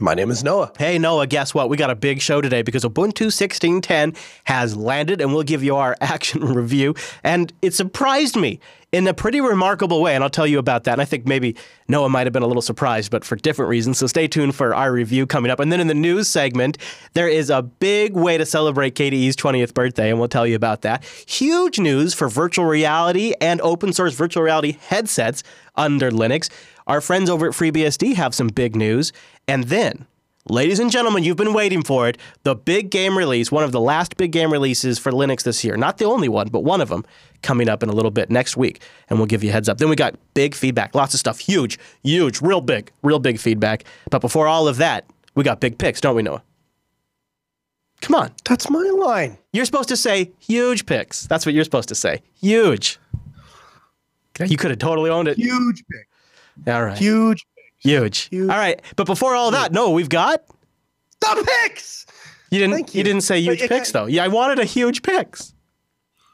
My name is Noah. Hey, Noah, guess what? We got a big show today because Ubuntu 16.10 has landed, and we'll give you our action review. And it surprised me in a pretty remarkable way, and I'll tell you about that. And I think maybe Noah might have been a little surprised, but for different reasons. So stay tuned for our review coming up. And then in the news segment, there is a big way to celebrate KDE's 20th birthday, and we'll tell you about that. Huge news for virtual reality and open source virtual reality headsets under Linux. Our friends over at FreeBSD have some big news. And then, ladies and gentlemen, you've been waiting for it the big game release, one of the last big game releases for Linux this year. Not the only one, but one of them coming up in a little bit next week. And we'll give you a heads up. Then we got big feedback, lots of stuff. Huge, huge, real big, real big feedback. But before all of that, we got big picks, don't we, Noah? Come on. That's my line. You're supposed to say huge picks. That's what you're supposed to say. Huge. You could have totally owned it. Huge pick. All right. Huge. Huge. Huge. All right. But before all that, no, we've got. The picks. You didn't. Thank You. you. didn't say huge it picks though. Yeah, I wanted a huge picks.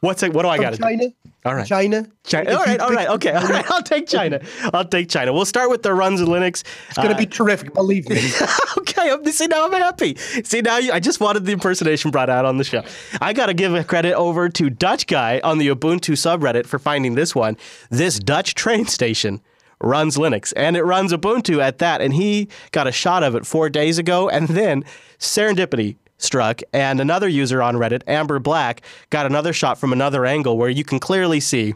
What's it? What do I got to do? China. All right. China. China. All right. All right. Okay. All right. I'll take China. I'll take China. We'll start with the runs of Linux. It's gonna be uh, terrific. Believe me. okay, um, see now I'm happy. See now you, I just wanted the impersonation brought out on the show. I got to give a credit over to Dutch guy on the Ubuntu subreddit for finding this one. This Dutch train station runs Linux and it runs Ubuntu at that. And he got a shot of it four days ago, and then serendipity struck, and another user on Reddit, Amber Black, got another shot from another angle where you can clearly see.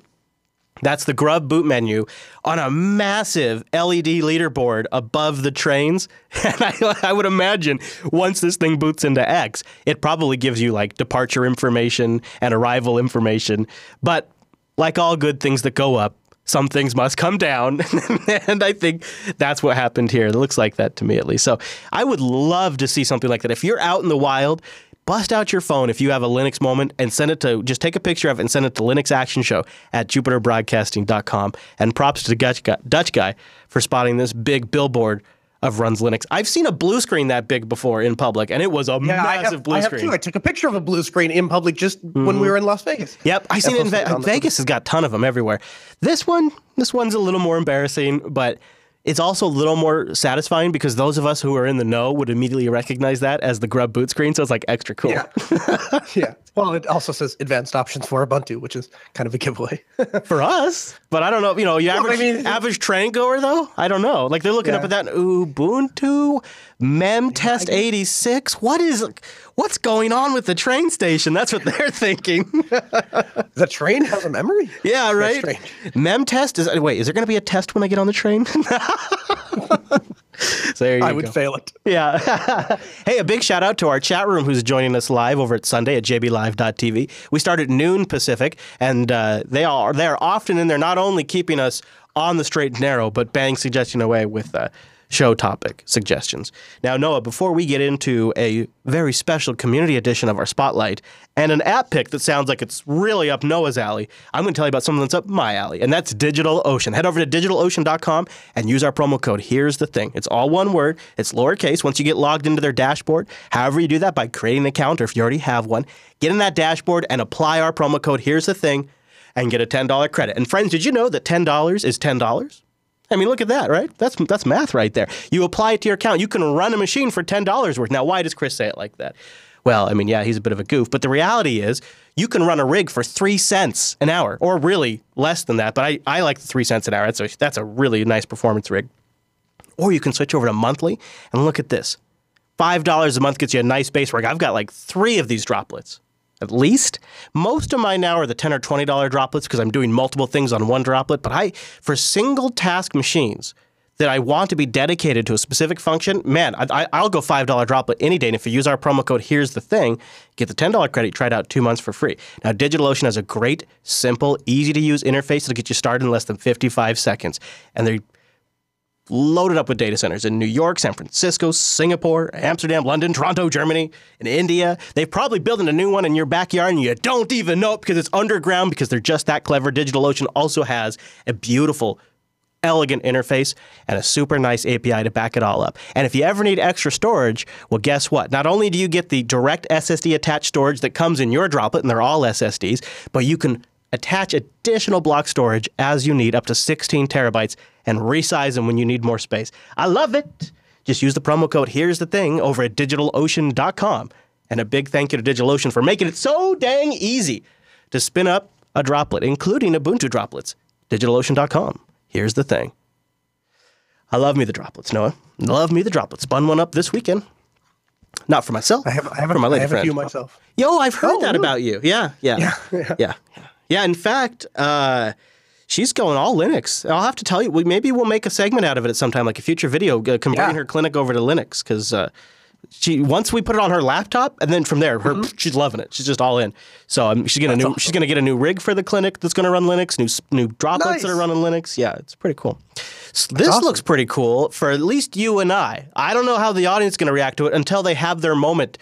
That's the Grub boot menu on a massive LED leaderboard above the trains. And I, I would imagine once this thing boots into X, it probably gives you like departure information and arrival information. But like all good things that go up, some things must come down. and I think that's what happened here. It looks like that to me, at least. So I would love to see something like that. If you're out in the wild, bust out your phone if you have a Linux moment and send it to, just take a picture of it and send it to Linux Action Show at jupiterbroadcasting.com. And props to Dutch guy, Dutch guy for spotting this big billboard of runs Linux. I've seen a blue screen that big before in public, and it was a Yeah, massive have, blue I have screen. too. I took a picture of a blue screen in public just when we mm-hmm. were in Las Vegas. Yep, I seen it in Ve- Vegas. Has got a ton of them everywhere. This one, this one's a little more embarrassing, but it's also a little more satisfying because those of us who are in the know would immediately recognize that as the Grub boot screen. So it's like extra cool. Yeah. yeah. Well, it also says advanced options for Ubuntu, which is kind of a giveaway. for us. But I don't know, you know, you Well, I average mean- average train goer though. I don't know. Like they're looking up at that Ubuntu Mem Test eighty six. What is what's going on with the train station? That's what they're thinking. the train has a memory. yeah, right. Mem test is wait. Is there going to be a test when I get on the train? So there you I go. would fail it. Yeah. hey, a big shout out to our chat room who's joining us live over at Sunday at jblive.tv. We start at noon Pacific, and uh, they are they're often in there not only keeping us on the straight and narrow, but bang suggestion away with uh, show topic suggestions. Now, Noah, before we get into a very special community edition of our Spotlight and an app pick that sounds like it's really up Noah's alley, I'm going to tell you about something that's up my alley, and that's DigitalOcean. Head over to digitalocean.com and use our promo code. Here's the thing it's all one word, it's lowercase. Once you get logged into their dashboard, however you do that by creating an account or if you already have one, get in that dashboard and apply our promo code. Here's the thing and get a $10 credit. And friends, did you know that $10 is $10? I mean, look at that, right? That's that's math right there. You apply it to your account. You can run a machine for ten dollars worth. Now, why does Chris say it like that? Well, I mean, yeah, he's a bit of a goof, but the reality is you can run a rig for three cents an hour, or really less than that. But I, I like the three cents an hour. That's a that's a really nice performance rig. Or you can switch over to monthly and look at this. Five dollars a month gets you a nice base rig. I've got like three of these droplets. At least most of mine now are the ten or twenty dollar droplets because I'm doing multiple things on one droplet. But I, for single task machines that I want to be dedicated to a specific function, man, I, I, I'll go five dollar droplet any day. And if you use our promo code, here's the thing, get the ten dollar credit. Try it out two months for free. Now, DigitalOcean has a great, simple, easy to use interface that'll get you started in less than fifty five seconds, and they loaded up with data centers in New York, San Francisco, Singapore, Amsterdam, London, Toronto, Germany, in India. They're probably building a new one in your backyard and you don't even know it because it's underground because they're just that clever. DigitalOcean also has a beautiful elegant interface and a super nice API to back it all up. And if you ever need extra storage, well, guess what? Not only do you get the direct SSD attached storage that comes in your droplet, and they're all SSDs, but you can attach additional block storage as you need up to 16 terabytes and resize them when you need more space. I love it. Just use the promo code Here's the Thing over at digitalocean.com. And a big thank you to DigitalOcean for making it so dang easy to spin up a droplet, including Ubuntu droplets. DigitalOcean.com. Here's the thing. I love me the droplets, Noah. Love me the droplets. Spun one up this weekend. Not for myself. I have, I have, for a, my lady I have a friend. few myself. Yo, I've heard Oh, that really? about you. Yeah, yeah, yeah, Yeah, yeah, yeah. In fact, uh, she's going all Linux. I'll have to tell you. We, maybe we'll make a segment out of it at some time, like a future video, uh, converting Yeah. her clinic over to Linux, because uh, she once we put it on her laptop, and then from there, her Mm-hmm. she's loving it. She's just all in. So um, she's gonna new, she's gonna get a new rig for the clinic that's gonna run Linux, new new droplets that are running Linux. Yeah, it's pretty cool. S- this awesome. looks pretty cool for at least you and I. I don't know how the audience is going to react to it until they have their moment.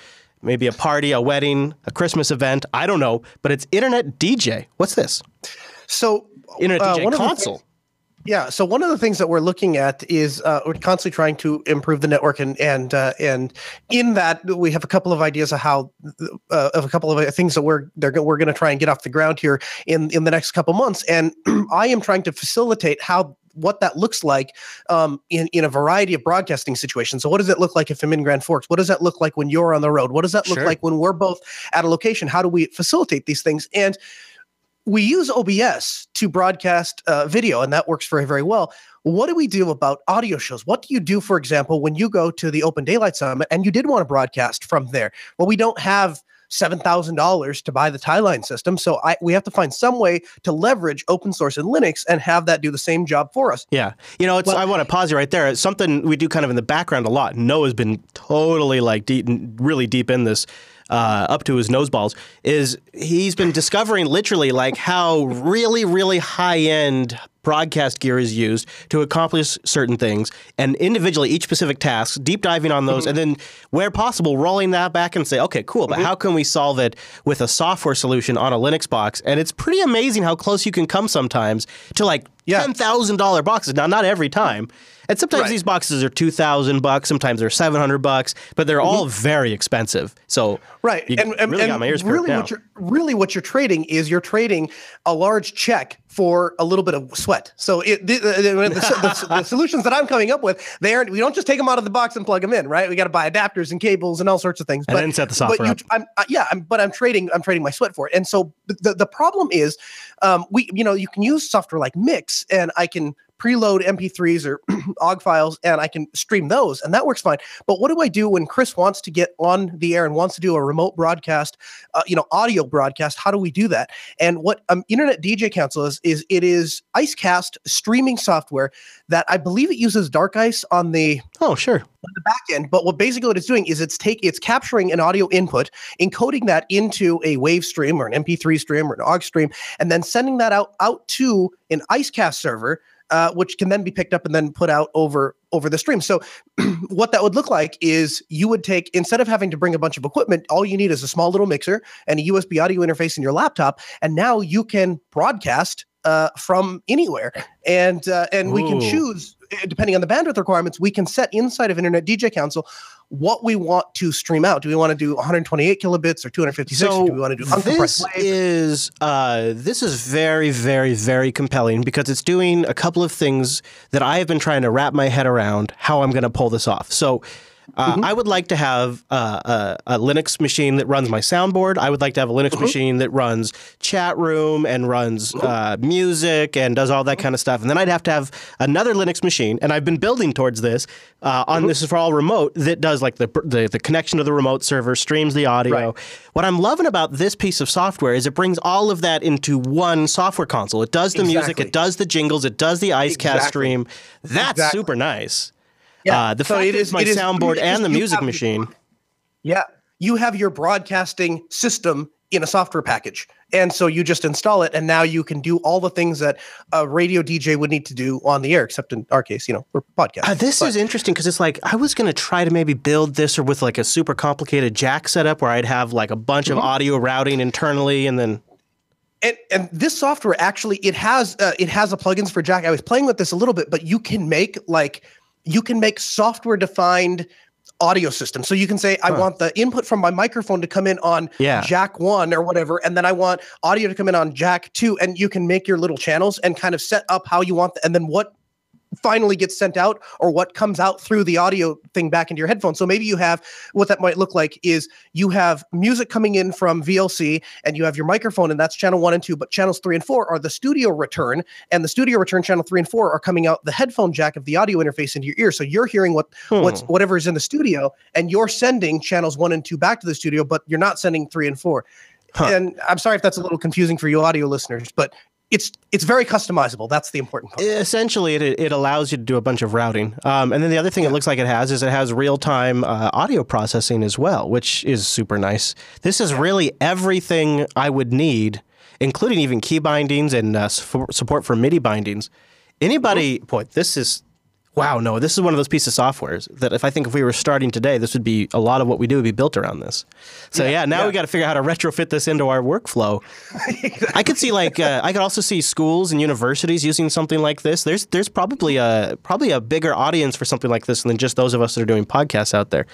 Maybe a party, a wedding, a Christmas event. I don't know. But it's Internet DJ. What's this? So Internet uh, console. things- Yeah. So one of the things that we're looking at is uh, we're constantly trying to improve the network, and and uh, and in that we have a couple of ideas of how uh, of a couple of things that we're they're we're going to try and get off the ground here in in the next couple months, and I am trying to facilitate how what that looks like um, in in a variety of broadcasting situations. So, what does it look like if I'm in Grand Forks? What does that look like when you're on the road? What does that look Sure. like when we're both at a location? How do we facilitate these things? And we use OBS to broadcast uh, video, and that works very, very well. What do we do about audio shows? What do you do, for example, when you go to the Open Daylight Summit and you did want to broadcast from there? Well, we don't have seven thousand dollars to buy the tie line system, so I we have to find some way to leverage open source and Linux and have that do the same job for us. Yeah. You know, it's, Well- I want to pause you right there. It's something we do kind of in the background a lot. Noah's been totally like deep, really deep in this. Uh, up to his nose balls is he's been discovering literally like how really really high end broadcast gear is used to accomplish certain things and individually each specific task, deep diving on those and then where possible rolling that back and say okay cool but how can we solve it with a software solution on a linux box and it's pretty amazing how close you can come sometimes to like Yeah. ten thousand dollar boxes. Now, not every time, and sometimes Right. these boxes are two thousand bucks. Sometimes they're seven hundred bucks, but they're all very expensive. So Right, and, really and got my ears really, what you're really what you're trading is you're trading a large check for a little bit of sweat. So it, the, the, the, the, solutions that I'm coming up with, they aren't. We don't just take them out of the box and plug them in, right? We got to buy adapters and cables and all sorts of things. And then set the software But you, up. I'm, uh, yeah, I'm, but I'm trading. I'm trading my sweat for it. And so the the problem is, um, we you know you can use software like Mixxx, and I can preload MP3s or OGG files, and I can stream those, and that works fine. But what do I do when Chris wants to get on the air and wants to do a remote broadcast, uh, you know, audio broadcast? How do we do that? And what um, Internet DJ Console is is it is IceCast streaming software that I believe it uses DarkIce on the oh, sure. the back end. But what basically what it's doing is it's take it's capturing an audio input, encoding that into a wave stream or an MP3 stream or an OGG stream, and then sending that out out to an IceCast server. Uh, which can then be picked up and then put out over over the stream. So, what that would look like is you would take instead of having to bring a bunch of equipment, all you need is a small little mixer and a USB audio interface in your laptop, and now you can broadcast uh, from anywhere, and uh, and we can choose depending on the bandwidth requirements. We can set inside of Internet DJ Console what we want to stream out. Do we want to do 128 kilobits or 256? So or do we want to do uncompressed this is uh, this is very, very, very compelling because it's doing a couple of things that I have been trying to wrap my head around how I'm going to pull this off. So. Uh, Mm-hmm. I would like to have uh, a, a Linux machine that runs my soundboard. I would like to have a Linux Mm-hmm. machine that runs chat room and runs uh, music and does all that Mm-hmm. kind of stuff. And then I'd have to have another Linux machine, and I've been building towards this. Uh, Mm-hmm. on this is for all remote that does like the, the the connection to the remote server, streams the audio. Right. What I'm loving about this piece of software is it brings all of that into one software console. It does the music, it does the jingles, it does the IceCast Exactly. stream. That's Exactly. super nice. Yeah. Uh, the So fact it that is- my it is- soundboard is- and the music have- machine. Yeah. You have your broadcasting system in a software package. And so you just install it, and now you can do all the things that a radio DJ would need to do on the air, except in our case, you know, we're podcasting. Uh, this But- is interesting because it's like I was going to try to maybe build this or with like a super complicated jack setup where I'd have like a bunch Mm-hmm. of audio routing internally and then and and this software actually it has uh, it has a plugins for jack i was playing with this a little bit but you can make like you can make software defined audio systems so you can say i want the input from my microphone to come in on Yeah. jack 1 or whatever and then i want audio to come in on jack 2 and you can make your little channels and kind of set up how you want the, and then what finally gets sent out or what comes out through the audio thing back into your headphones. So maybe you have what that might look like is you have music coming in from VLC and you have your microphone and that's channel 1 and 2 but channels 3 and 4 are the studio return and the studio return channel 3 and 4 are coming out the headphone jack of the audio interface into your ear. So you're hearing what hmm. what's whatever is in the studio and you're sending channels 1 and 2 back to the studio but you're not sending 3 and 4. And I'm sorry if that's a little confusing for you audio listeners but it's it's very customizable. That's the important part. essentially it, it allows you to do a bunch of routing. Um, and then the other thing it looks like it has is it has real time uh, audio processing as well, which is super nice. This is really everything I would need, including even key bindings and uh, su- support for MIDI bindings. Anybody, boy, this is. Wow, no, this is one of those pieces of softwares that if I think if we were starting today, this would be a lot of what we do would be built around this. So yeah, now we got to figure out how to retrofit this into our workflow. I could see like uh, I could also see schools and universities using something like this. There's there's probably a probably a bigger audience for something like this than just those of us that are doing podcasts out there.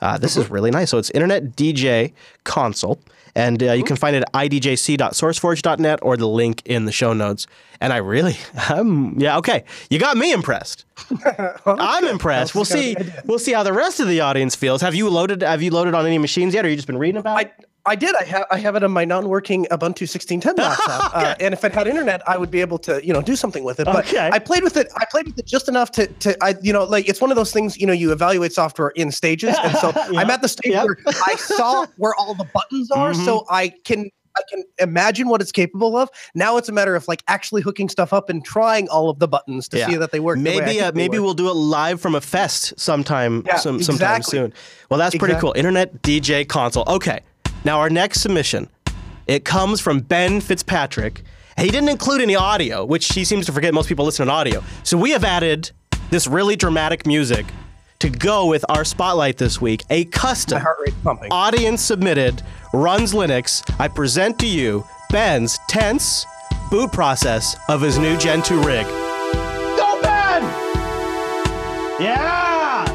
Uh, this is really nice. So it's Internet DJ Console, and uh, you can find it at idjc.sourceforge.net or the link in the show notes. And I really, um, yeah, okay, you got me impressed. I'm impressed. We'll see. kind of idea. We'll see how the rest of the audience feels. Have you loaded? Have you loaded on any machines yet, or you just been reading about? I it? I did. I have I have it on my non-working Ubuntu 1610 laptop, uh, and if it had internet, I would be able to you know do something with it. But Okay. I played with it. I played with it just enough to to I you know like it's one of those things you know you evaluate software in stages, and so I'm at the stage Yep. where I saw where all the buttons are, so I can. I can imagine what it's capable of. Now it's a matter of like actually hooking stuff up and trying all of the buttons to Yeah. see that they work. the way I Maybe uh, maybe work. we'll do it live from a fest sometime Yeah, some, sometime soon. Well, that's pretty Exactly. cool. Internet DJ console. Okay. Now our next submission, it comes from Ben Fitzpatrick. He didn't include any audio, which he seems to forget most people listen to audio. So we have added this really dramatic music to go with our spotlight this week, a custom my heart rate pumping. audience submitted runs Linux. I present to you Ben's tense boot process of his new Gentoo rig. Go Ben! Yeah!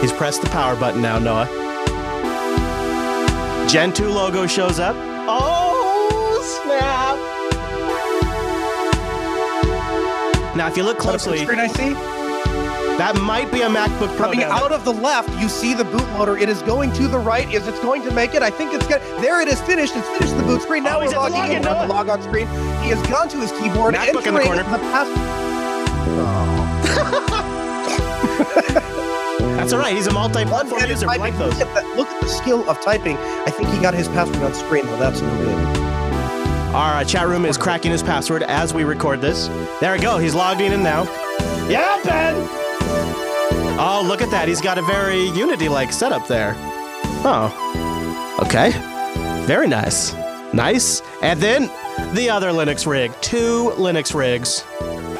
He's pressed the power button now, Noah. Gentoo logo shows up. Oh, snap! Now, if you look What closely, screen I see. that might be a MacBook Pro. Coming down out of the left, you see the bootloader. It is going to the right. Is it's going to make it? I think it's good. There it is. Finished. It's finished the boot screen. Now Oh, he's we're at the logging in login, on the Noah. log on screen. He has gone to his keyboard, MacBook in the corner. the pass. That's all right. He's a multi-platform One-handed user. We typing. like those. Look at, the, look at the skill of typing. I think he got his password on screen, though. That's no good. Our uh, chat room is cracking his password as we record this. There we go. He's logged in now. Yeah, Ben. Oh, look at that. He's got a very Unity-like setup there. Oh. Okay. Very nice. Nice. And then the other Linux rig. Two Linux rigs.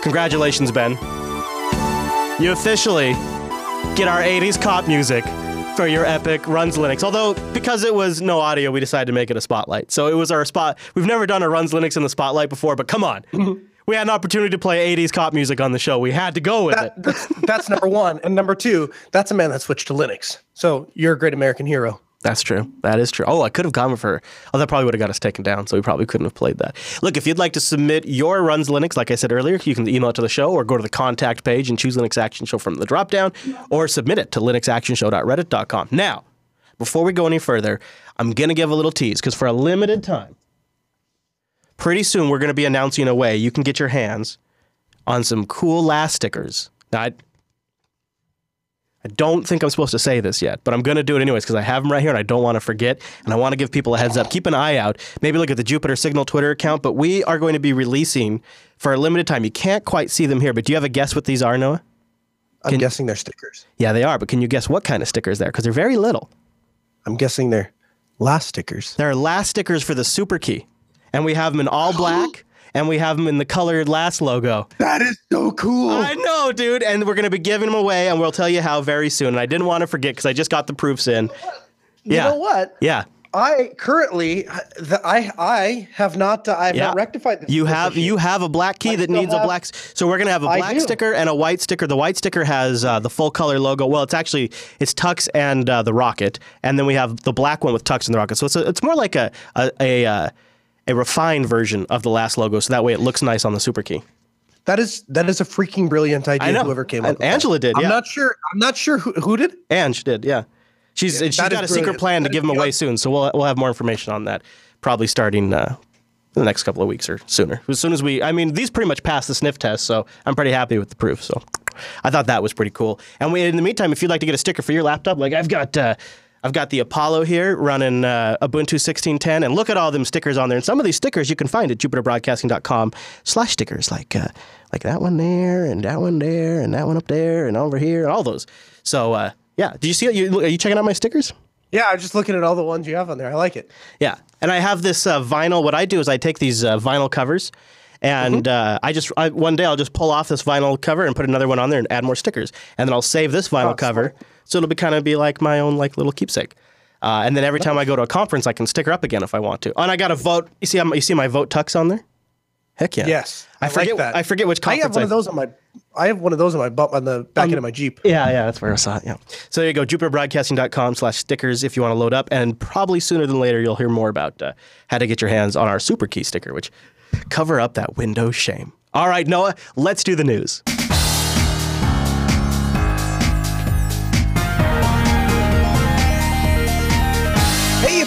Congratulations, Ben. You officially get our 80s cop music for your epic runs Linux. Although because it was no audio, we decided to make it a spotlight. So it was our spot. We've never done a runs Linux in the spotlight before, but come on. we had an opportunity to play 80s cop music on the show. We had to go with That, it. that's, that's number one. And number two, that's a man that switched to Linux. So you're a great American hero. That's true. That is true. Oh, I could have gone with her. Oh, that probably would have got us taken down. So we probably couldn't have played that. Look, if you'd like to submit your runs Linux, like I said earlier, you can email it to the show or go to the contact page and choose Linux Action Show from the dropdown, or submit it to linuxactionshow.reddit.com. Now, before we go any further, I'm gonna give a little tease because for a limited time, pretty soon we're gonna be announcing a way you can get your hands on some cool last stickers. Now, I, I don't think I'm supposed to say this yet, but I'm going to do it anyways because I have them right here and I don't want to forget. And I want to give people a heads up. Keep an eye out. Maybe look at the Jupiter Signal Twitter account, but we are going to be releasing for a limited time. You can't quite see them here, but do you have a guess what these are, Noah? I'm guessing they're stickers. Yeah, they are, but can you guess what kind of stickers they're? Because they're very little. I'm guessing they're Last stickers. They're last stickers for the Super Key, and we have them in all black, and we have them in the colored last logo. That is so cool. I know, dude, and we're gonna be giving them away, and we'll tell you how very soon. And I didn't want to forget because I just got the proofs in. you Yeah. know what? Yeah, I currently, the, I I have not, uh, I have Yeah. not rectified this. you have issue. you have a black key I that needs a black. So we're gonna have a black sticker and a white sticker. The white sticker has uh, the full color logo. Well, it's actually it's Tux and uh, the rocket, and then we have the black one with Tux and the rocket. So it's a, it's more like a a a, uh, a refined version of the last logo. So that way it looks nice on the Super Key. That is that is a freaking brilliant idea. Whoever came up, with that. Angela did, I'm yeah. not sure. I'm not sure who, who did. Ange did, yeah. She's she's that got a secret brilliant. plan to give them away soon. So we'll we'll have more information on that probably starting uh, in the next couple of weeks or sooner. As soon as we, I mean, these pretty much passed the sniff test, so I'm pretty happy with the proof. So I thought that was pretty cool. And we, in the meantime, if you'd like to get a sticker for your laptop, like I've got. Uh, I've got the Apollo here running uh, Ubuntu 16.10, and look at all them stickers on there. And some of these stickers you can find at jupiterbroadcasting.com slash stickers, like uh, like that one there, and that one there, and that one up there, and over here, and all those. So uh, yeah, did you see it? You, are you checking out my stickers? Yeah, I'm just looking at all the ones you have on there. I like it. Yeah, and I have this uh, vinyl. What I do is I take these uh, vinyl covers, and uh, I just I, one day I'll just pull off this vinyl cover and put another one on there and add more stickers, and then I'll save this vinyl Oh, cover, so it'll be kind of be like my own like little keepsake. Uh, and then every time I go to a conference, I can sticker up again if I want to. Oh, and I got a vote. You see, I'm, you see my vote tux on there. Heck yeah. Yes, I, like forget. that. I forget which conference. I conference. have one of those on my. I have one of those on my bump on the back end of my Jeep. Yeah, yeah, that's where I saw it. Yeah. So there you go, jupiterbroadcasting.com slash stickers if you want to load up. And probably sooner than later, you'll hear more about uh, how to get your hands on our Super Key sticker, which cover up that window shame. All right, Noah, let's do the news.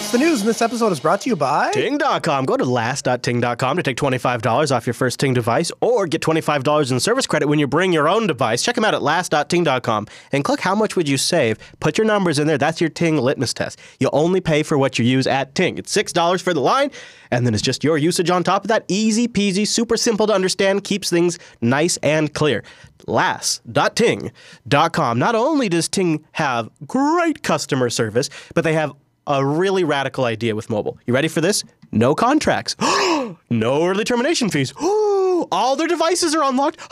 It's the news, and this episode is brought to you by. Ting.com. Go to last.ting.com to take $25 off your first Ting device or get $25 in service credit when you bring your own device. Check them out at last.ting.com and click how much would you save. Put your numbers in there. That's your Ting litmus test. You only pay for what you use at Ting. It's $6 for the line, and then it's just your usage on top of that. Easy peasy, super simple to understand, keeps things nice and clear. Last.ting.com. Not only does Ting have great customer service, but they have a really radical idea with mobile. You ready for this? No contracts. no early termination fees. All their devices are unlocked.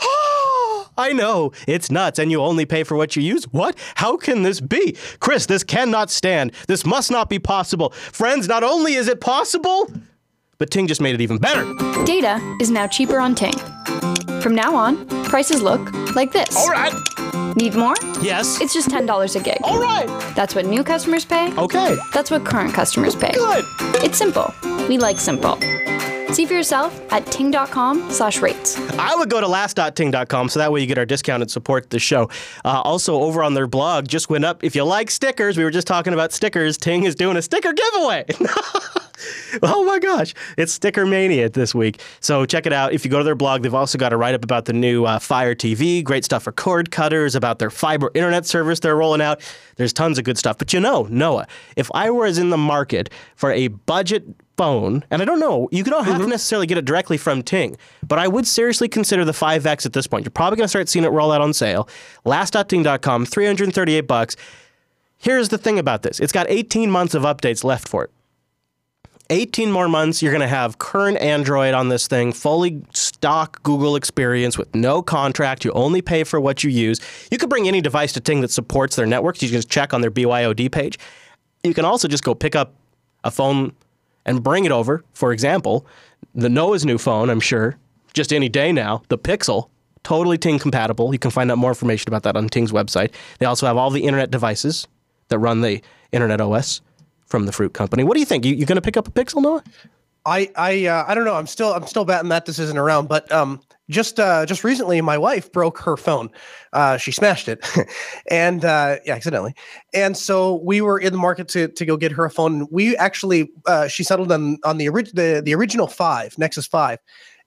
I know, it's nuts, and you only pay for what you use. What? How can this be? Chris, this cannot stand. This must not be possible. Friends, not only is it possible, but Ting just made it even better. Data is now cheaper on Ting. From now on, prices look like this. All right. Need more? Yes. It's just $10 a gig. All right. That's what new customers pay. Okay. That's what current customers pay. Good. It's simple. We like simple. See for yourself at ting.com slash rates. I would go to last.ting.com so that way you get our discount and support the show. Uh, also, over on their blog, just went up. If you like stickers, we were just talking about stickers. Ting is doing a sticker giveaway. oh my gosh, it's Sticker Mania this week. So check it out. If you go to their blog, they've also got a write up about the new uh, Fire TV, great stuff for cord cutters, about their fiber internet service they're rolling out. There's tons of good stuff. But you know, Noah, if I was in the market for a budget phone, and I don't know, you don't have to necessarily get it directly from Ting, but I would seriously consider the 5X at this point. You're probably going to start seeing it roll out on sale. Last.ting.com, 338 bucks. Here's the thing about this. It's got 18 months of updates left for it. 18 more months, you're going to have current Android on this thing, fully stock Google experience with no contract. You only pay for what you use. You could bring any device to Ting that supports their networks. You can just check on their BYOD page. You can also just go pick up a phone and bring it over. For example, the Noah's new phone, I'm sure, just any day now, the Pixel, totally Ting compatible. You can find out more information about that on Ting's website. They also have all the internet devices that run the Internet OS from the Fruit Company. What do you think? You, you going to pick up a Pixel, Noah? I I uh, I don't know. I'm still I'm still batting that this isn't around, but um, just uh, just recently, my wife broke her phone. Uh, she smashed it, and uh, yeah, accidentally. And so we were in the market to to go get her a phone. We actually uh, she settled on on the, orig- the the original five Nexus five,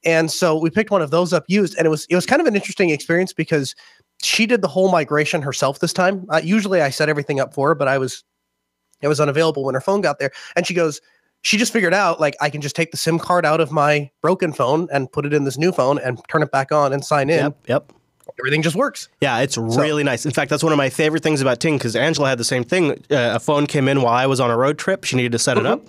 and so we picked one of those up used, and it was it was kind of an interesting experience because she did the whole migration herself this time. Uh, usually, I set everything up for her, but I was it was unavailable when her phone got there, and she goes she just figured out like I can just take the SIM card out of my broken phone and put it in this new phone and turn it back on and sign in Yep, yep. everything just works. Yeah, it's really nice. In fact, that's one of my favorite things about Ting because Angela had the same thing. Uh, a phone came in while I was on a road trip. She needed to set it up.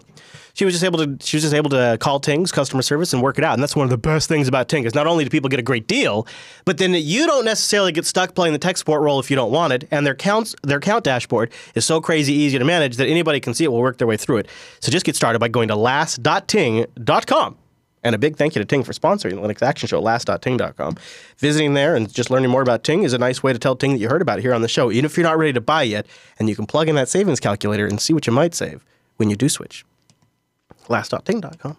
She was just able to. She was just able to call Ting's customer service and work it out. And that's one of the best things about Ting is not only do people get a great deal, but then you don't necessarily get stuck playing the tech support role if you don't want it. And their counts, their account dashboard is so crazy easy to manage that anybody can see it will work their way through it. So just get started by going to last.ting.com. And a big thank you to Ting for sponsoring the Linux Action Show, last.ting.com. Visiting there and just learning more about Ting is a nice way to tell Ting that you heard about it here on the show, even if you're not ready to buy yet. And you can plug in that savings calculator and see what you might save when you do switch. Last.ting.com.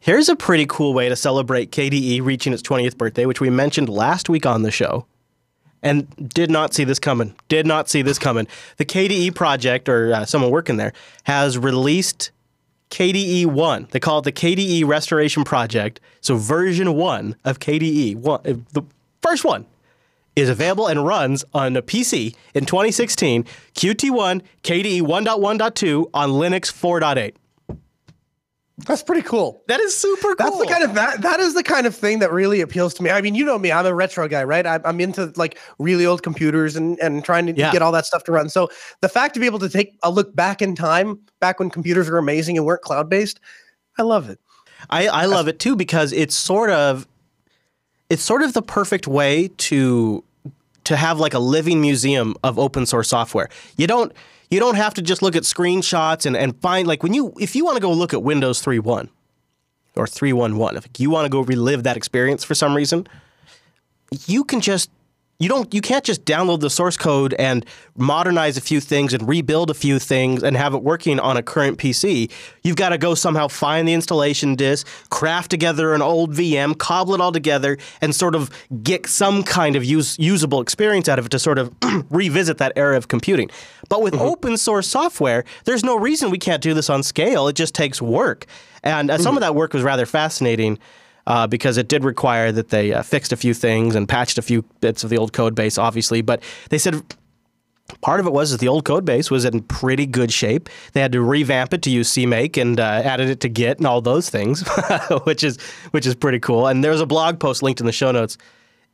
Here's a pretty cool way to celebrate KDE reaching its 20th birthday, which we mentioned last week on the show. And did not see this coming. Did not see this coming. The KDE project, or uh, someone working there, has released KDE 1. They call it the KDE Restoration Project. So version 1 of KDE, one, uh, the first one, is available and runs on a PC in 2016, Qt1 KDE 1.1.2 on Linux 4.8. That's pretty cool. That is super cool. That's the kind of that that is the kind of thing that really appeals to me. I mean, you know me, I'm a retro guy, right? I'm, I'm into like really old computers and and trying to Yeah. get all that stuff to run. So the fact to be able to take a look back in time, back when computers were amazing and weren't cloud based, I love it. I, I love it too because it's sort of it's sort of the perfect way to to have like a living museum of open source software. You don't you don't have to just look at screenshots and, and find like when you if you want to go look at Windows 3.1 or 3.1.1, if you want to go relive that experience for some reason, you can just you don't you can't just download the source code and modernize a few things and rebuild a few things and have it working on a current PC. You've got to go somehow find the installation disk, craft together an old VM, cobble it all together, and sort of get some kind of use, usable experience out of it to sort of revisit that era of computing. But with open source software, there's no reason we can't do this on scale. It just takes work, and uh, some of that work was rather fascinating uh, because it did require that they uh, fixed a few things and patched a few bits of the old code base, obviously. But they said part of it was that the old code base was in pretty good shape. They had to revamp it to use CMake and uh, added it to Git and all those things, which is which is pretty cool. And there's a blog post linked in the show notes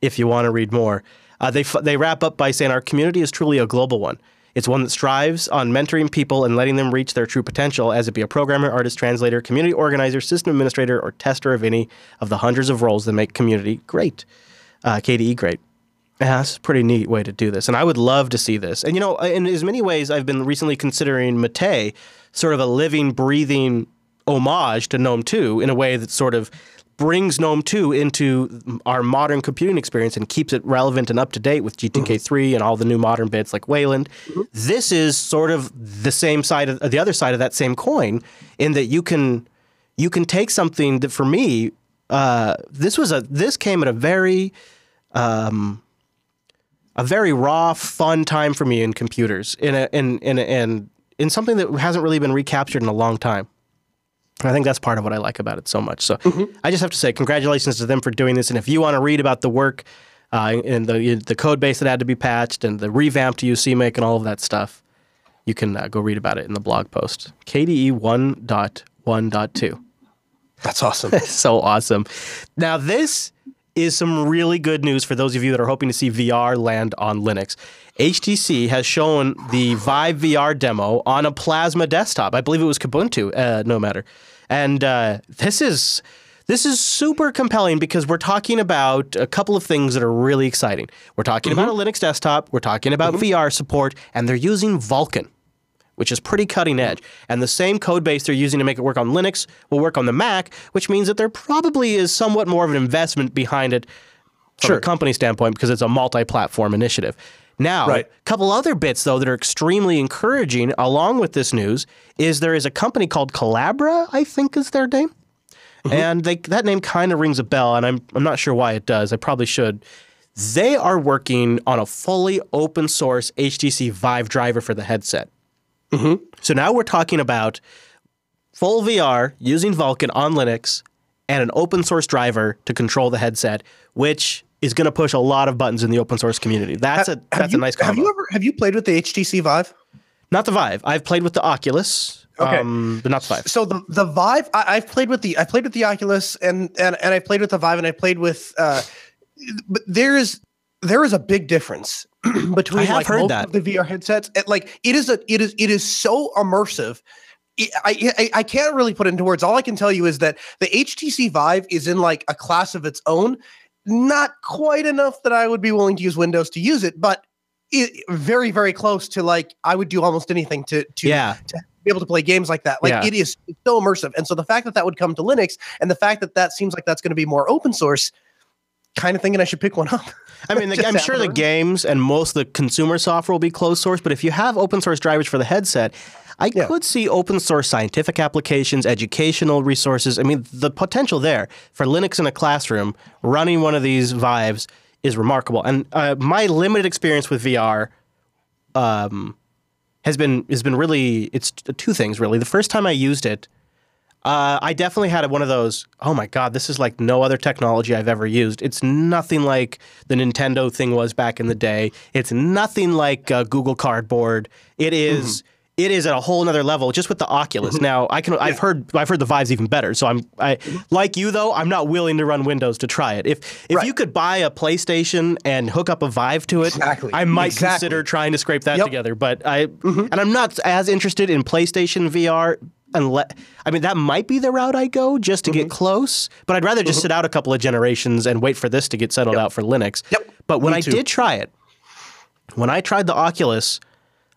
if you want to read more. Uh, they they wrap up by saying our community is truly a global one. It's one that strives on mentoring people and letting them reach their true potential, as it be a programmer, artist, translator, community organizer, system administrator, or tester of any of the hundreds of roles that make community great, uh, KDE great. Yeah, that's a pretty neat way to do this. And I would love to see this. And, you know, in as many ways, I've been recently considering Mate sort of a living, breathing homage to GNOME 2 in a way that sort of brings GNOME 2 into our modern computing experience and keeps it relevant and up to date with GTK3 mm-hmm. and all the new modern bits like Wayland. Mm-hmm. This is sort of the same side of the other side of that same coin in that you can you can take something that for me uh, this was a this came at a very um, a very raw, fun time for me in computers, in a, in in a, in in something that hasn't really been recaptured in a long time. I think that's part of what I like about it so much. So I just have to say congratulations to them for doing this. And if you want to read about the work uh, and the the code base that had to be patched and the revamped to use CMake and all of that stuff, you can uh, go read about it in the blog post. KDE 1.1.2 That's awesome. so awesome. Now, this is some really good news for those of you that are hoping to see VR land on Linux. HTC has shown the Vive VR demo on a Plasma desktop. I believe it was Kubuntu, uh, no matter. And uh, this is this is super compelling because we're talking about a couple of things that are really exciting. We're talking about a Linux desktop. We're talking about VR support, and they're using Vulkan which is pretty cutting edge. And the same code base they're using to make it work on Linux will work on the Mac, which means that there probably is somewhat more of an investment behind it from a company standpoint because it's a multi-platform initiative. Now, Right. a couple other bits though that are extremely encouraging along with this news is there is a company called Collabora, I think is their name. Mm-hmm. And they, that name kind of rings a bell, and I'm, I'm not sure why it does. I probably should. They are working on a fully open source HTC Vive driver for the headset. So now we're talking about full VR using Vulkan on Linux and an open source driver to control the headset, which is going to push a lot of buttons in the open source community. That's a that's you, a nice combo. Have you ever have you played with the HTC Vive? not the Vive. I've played with the Oculus, Okay. um, but not the Vive. So the the Vive, I, I've played with the I played with the Oculus and and and I played with the Vive and I played with uh, but there is there is a big difference between I have like heard that. of the VR headsets. It, like it is a it is it is so immersive. It- I, I I can't really put it into words. All I can tell you is that the HTC Vive is in like a class of its own. Not quite enough that I would be willing to use Windows to use it, but it, very very close to like I would do almost anything to to Yeah. be able to play games like that. Like Yeah. it is so immersive. And so the fact that that would come to Linux and the fact that that seems like that's going to be more open source, kind of thinking I should pick one up. I mean, the, I'm sure the- games and most of the consumer software will be closed source, but if you have open source drivers for the headset, I Yeah. could see open source scientific applications, educational resources. I mean, the potential there for Linux in a classroom running one of these Vives is remarkable. And uh, my limited experience with VR um, has been has been really it's two things really. The first time I used it, uh, I definitely had one of those. Oh my god, this is like no other technology I've ever used. It's nothing like the Nintendo thing was back in the day. It's nothing like uh, Google Cardboard. It is- It is at a whole other level just with the Oculus. Now I can. I've heard. I've heard the Vive's even better. So I'm. I like you though. I'm not willing to run Windows to try it. If if Right. you could buy a PlayStation and hook up a Vive to it, Exactly. I might Exactly. consider trying to scrape that Yep. together. But I and I'm not as interested in PlayStation VR. Unless I mean that might be the route I go just to Mm-hmm. get close. But I'd rather just sit out a couple of generations and wait for this to get settled out for Linux. Yep. But when Me I too. did try it, when I tried the Oculus,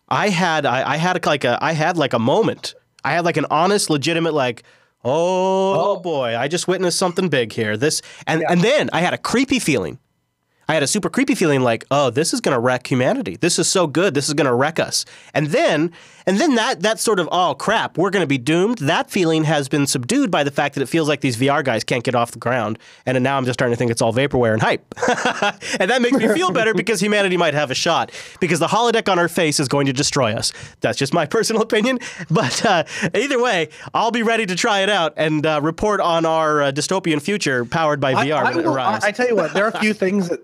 I had I, I had like a I had like a moment. I had like an honest, legitimate like. Oh, boy! I just witnessed something big here. This and and then I had a creepy feeling. I had a super creepy feeling like, oh, this is going to wreck humanity. This is so good. This is going to wreck us. And then, and then that that sort of, oh crap, we're going to be doomed. That feeling has been subdued by the fact that it feels like these VR guys can't get off the ground. And now I'm just starting to think it's all vaporware and hype. and that makes me feel better because humanity might have a shot because the holodeck on our face is going to destroy us. That's just my personal opinion. But uh, either way, I'll be ready to try it out and uh, report on our uh, dystopian future powered by I, VR I when it will- I- I tell you what, there are a few things that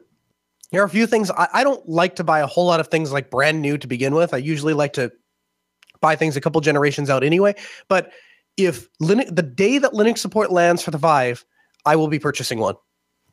there are a few things I, I don't like to buy a whole lot of things like brand new to begin with. I usually like to buy things a couple generations out anyway. But if Linux, the day that Linux support lands for the Vive, I will be purchasing one.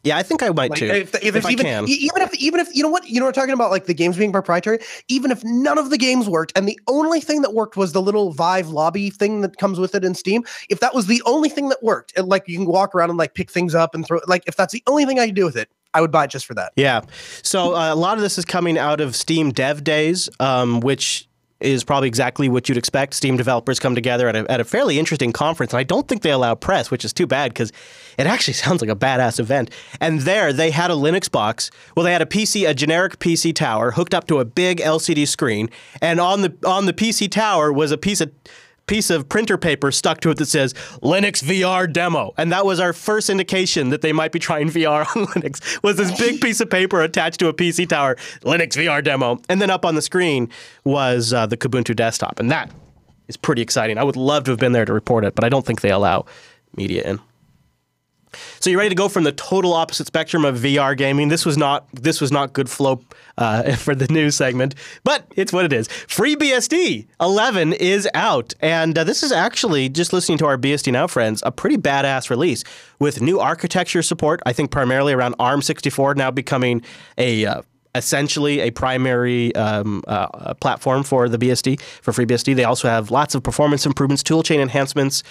yeah, I think I might Like too. if, if, if I even can. even if even if you know what you know we're talking about like the games being proprietary. Even if none of the games worked and the only thing that worked was the little Vive lobby thing that comes with it in Steam. If that was the only thing that worked, and like you can walk around and like pick things up and throw like if that's the only thing I can do with it, I would buy it just for that. Yeah. So uh, a lot of this is coming out of Steam Dev Days, um, which is probably exactly what you'd expect. Steam developers come together at a, at a fairly interesting conference, and I don't think they allow press, which is too bad because it actually sounds like a badass event. And there they had a Linux box. Well, they had a PC, a generic PC tower hooked up to a big LCD screen, and on the on the PC tower was a piece of piece of printer paper stuck to it that says Linux VR demo. And that was our first indication that they might be trying VR on Linux. Was this big piece of paper attached to a PC tower, Linux VR demo. And then up on the screen was uh, the Kubuntu desktop. And that is pretty exciting. I would love to have been there to report it, but I don't think they allow media in. So you're ready to go from the total opposite spectrum of VR gaming? This was not this was not good flow uh, for the news segment, but it's what it is. FreeBSD 11 is out, and uh, this is actually just listening to our BSD Now friends, a pretty badass release with new architecture support. I think primarily around ARM64 now becoming a uh, essentially a primary um, uh, platform for the BSD for FreeBSD. They also have lots of performance improvements, toolchain enhancements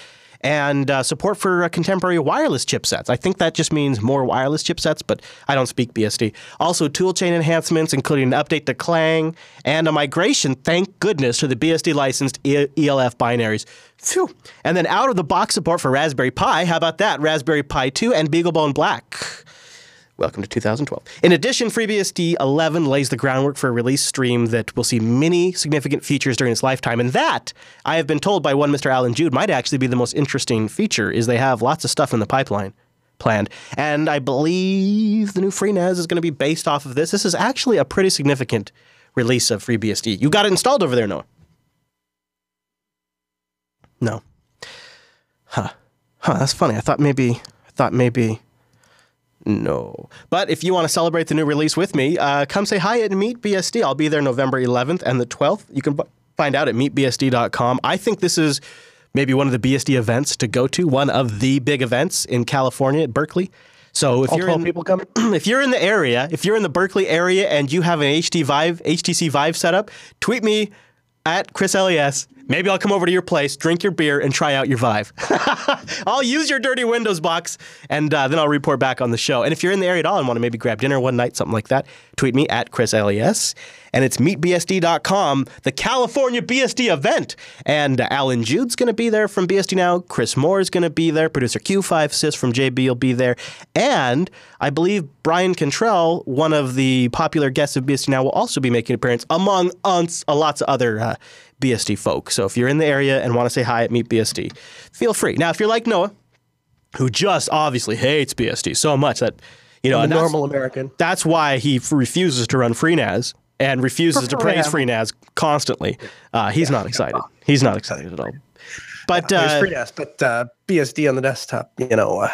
and uh, support for uh, contemporary wireless chipsets. I think that just means more wireless chipsets, but I don't speak BSD. Also, toolchain enhancements, including an update to Clang and a migration, thank goodness, to the BSD licensed ELF binaries. Phew. And then out of the box support for Raspberry Pi. How about that? Raspberry Pi 2 and BeagleBone Black. Welcome to 2012. In addition, FreeBSD 11 lays the groundwork for a release stream that will see many significant features during its lifetime. And that, I have been told by one Mr. Allan Jude, might actually be the most interesting feature, is they have lots of stuff in the pipeline planned. And I believe the new FreeNAS is going to be based off of this. This is actually a pretty significant release of FreeBSD. You got it installed over there, Noah? No. Huh. Huh, that's funny. I thought maybe, I thought maybe... No. But if you want to celebrate the new release with me, uh, come say hi at Meet BSD. I'll be there November 11th and the 12th. You can b- find out at meetbsd.com. I think this is maybe one of the BSD events to go to, one of the big events in California at Berkeley. So if All you're in, people coming? if you're in the area, if you're in the Berkeley area and you have an HD Vive, HTC Vive setup, tweet me at ChrisLAS. Maybe I'll come over to your place, drink your beer, and try out your Vive. I'll use your dirty Windows box, and uh, then I'll report back on the show. And if you're in the area at all and want to maybe grab dinner one night, something like that, tweet me at ChrisLAS. And it's meetbsd.com, the California BSD event. And uh, Allan Jude's going to be there from BSD Now. Kris Moore is going to be there. Producer Q5sys from JB will be there. And I believe Bryan Cantrill, one of the popular guests of BSD Now, will also be making an appearance among uh, lots of other uh, BSD folk. So if you're in the area and want to say hi at Meet BSD, feel free. Now, if you're like Noah, who just obviously hates BSD so much that, you know, a normal American. that's why he f- refuses to run FreeNAS and refuses to praise FreeNAS constantly. Uh, he's not excited. He's not excited at all. But There's uh, FreeNAS, but uh, BSD on the desktop, you know. Uh,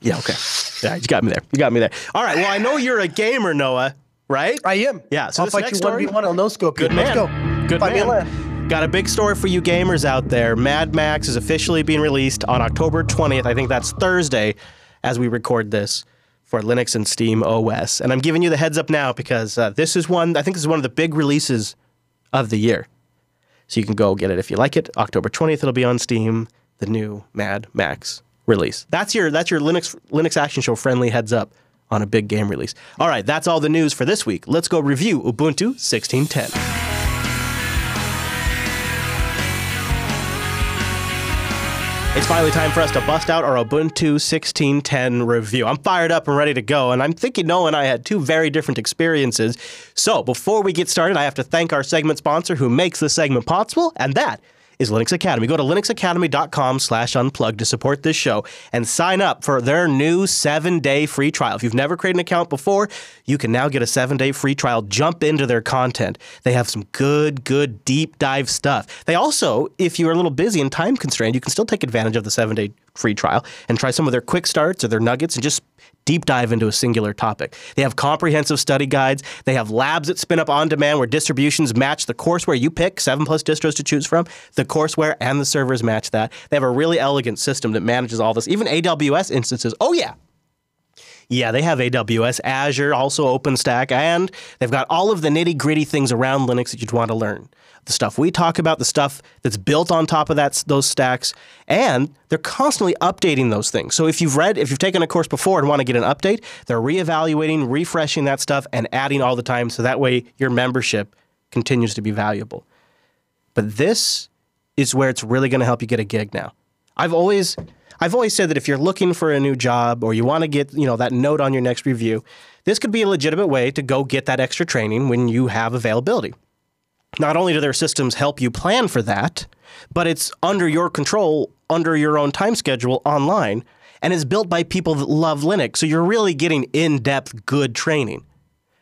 yeah, okay. Yeah, you got me there. You got me there. All right. Well, I know you're a gamer, Noah, right? I am. Yeah, so I'll this fight next you story- 1v1 on no scope. Good Let's man. go. Good a man. Got a big story for you gamers out there. Mad Max is officially being released on October 20th. I think that's Thursday as we record this for Linux and Steam OS. And I'm giving you the heads up now because uh, this is one, I think this is one of the big releases of the year. So you can go get it if you like it. October 20th, it'll be on Steam, the new Mad Max release. That's your that's your Linux Linux Action Show friendly heads up on a big game release. All right, that's all the news for this week. Let's go review Ubuntu 1610. It's finally time for us to bust out our Ubuntu 1610 review. I'm fired up and ready to go, and I'm thinking Noah and I had two very different experiences. So before we get started, I have to thank our segment sponsor who makes this segment possible, and that is Linux Academy. Go to linuxacademy.com slash unplug to support this show and sign up for their new seven-day free trial. If you've never created an account before, you can now get a seven-day free trial. Jump into their content. They have some good, good deep dive stuff. They also, if you're a little busy and time constrained, you can still take advantage of the seven-day free trial and try some of their quick starts or their nuggets and just deep dive into a singular topic. They have comprehensive study guides. They have labs that spin up on demand where distributions match the courseware you pick, seven plus distros to choose from. The courseware and the servers match that. They have a really elegant system that manages all this, even AWS instances. Oh, yeah. Yeah, they have AWS, Azure, also OpenStack, and they've got all of the nitty gritty things around Linux that you'd want to learn. The stuff we talk about, the stuff that's built on top of that those stacks, and they're constantly updating those things. So if you've read, if you've taken a course before and want to get an update, they're reevaluating, refreshing that stuff, and adding all the time, so that way your membership continues to be valuable. But this is where it's really going to help you get a gig now. I've always I've always said that if you're looking for a new job or you want to get, you know, that note on your next review, this could be a legitimate way to go get that extra training when you have availability. Not only do their systems help you plan for that, but it's under your control, under your own time schedule online, and is built by people that love Linux. So you're really getting in-depth good training.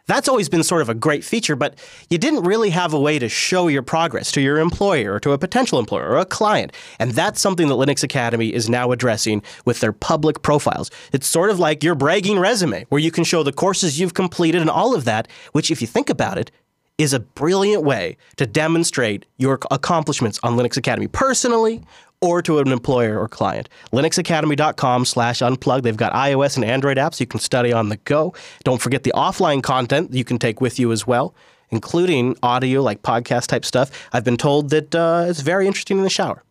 That's always been sort of a great feature, but you didn't really have a way to show your progress to your employer or to a potential employer or a client. And that's something that Linux Academy is now addressing with their public profiles. It's sort of like your bragging resume, where you can show the courses you've completed and all of that, which, if you think about it, is a brilliant way to demonstrate your accomplishments on Linux Academy personally or to an employer or client. linuxacademy.com slash unplug. They've got iOS and Android apps you can study on the go. Don't forget the offline content you can take with you as well, including audio like podcast type stuff. I've been told that uh, it's very interesting in the shower.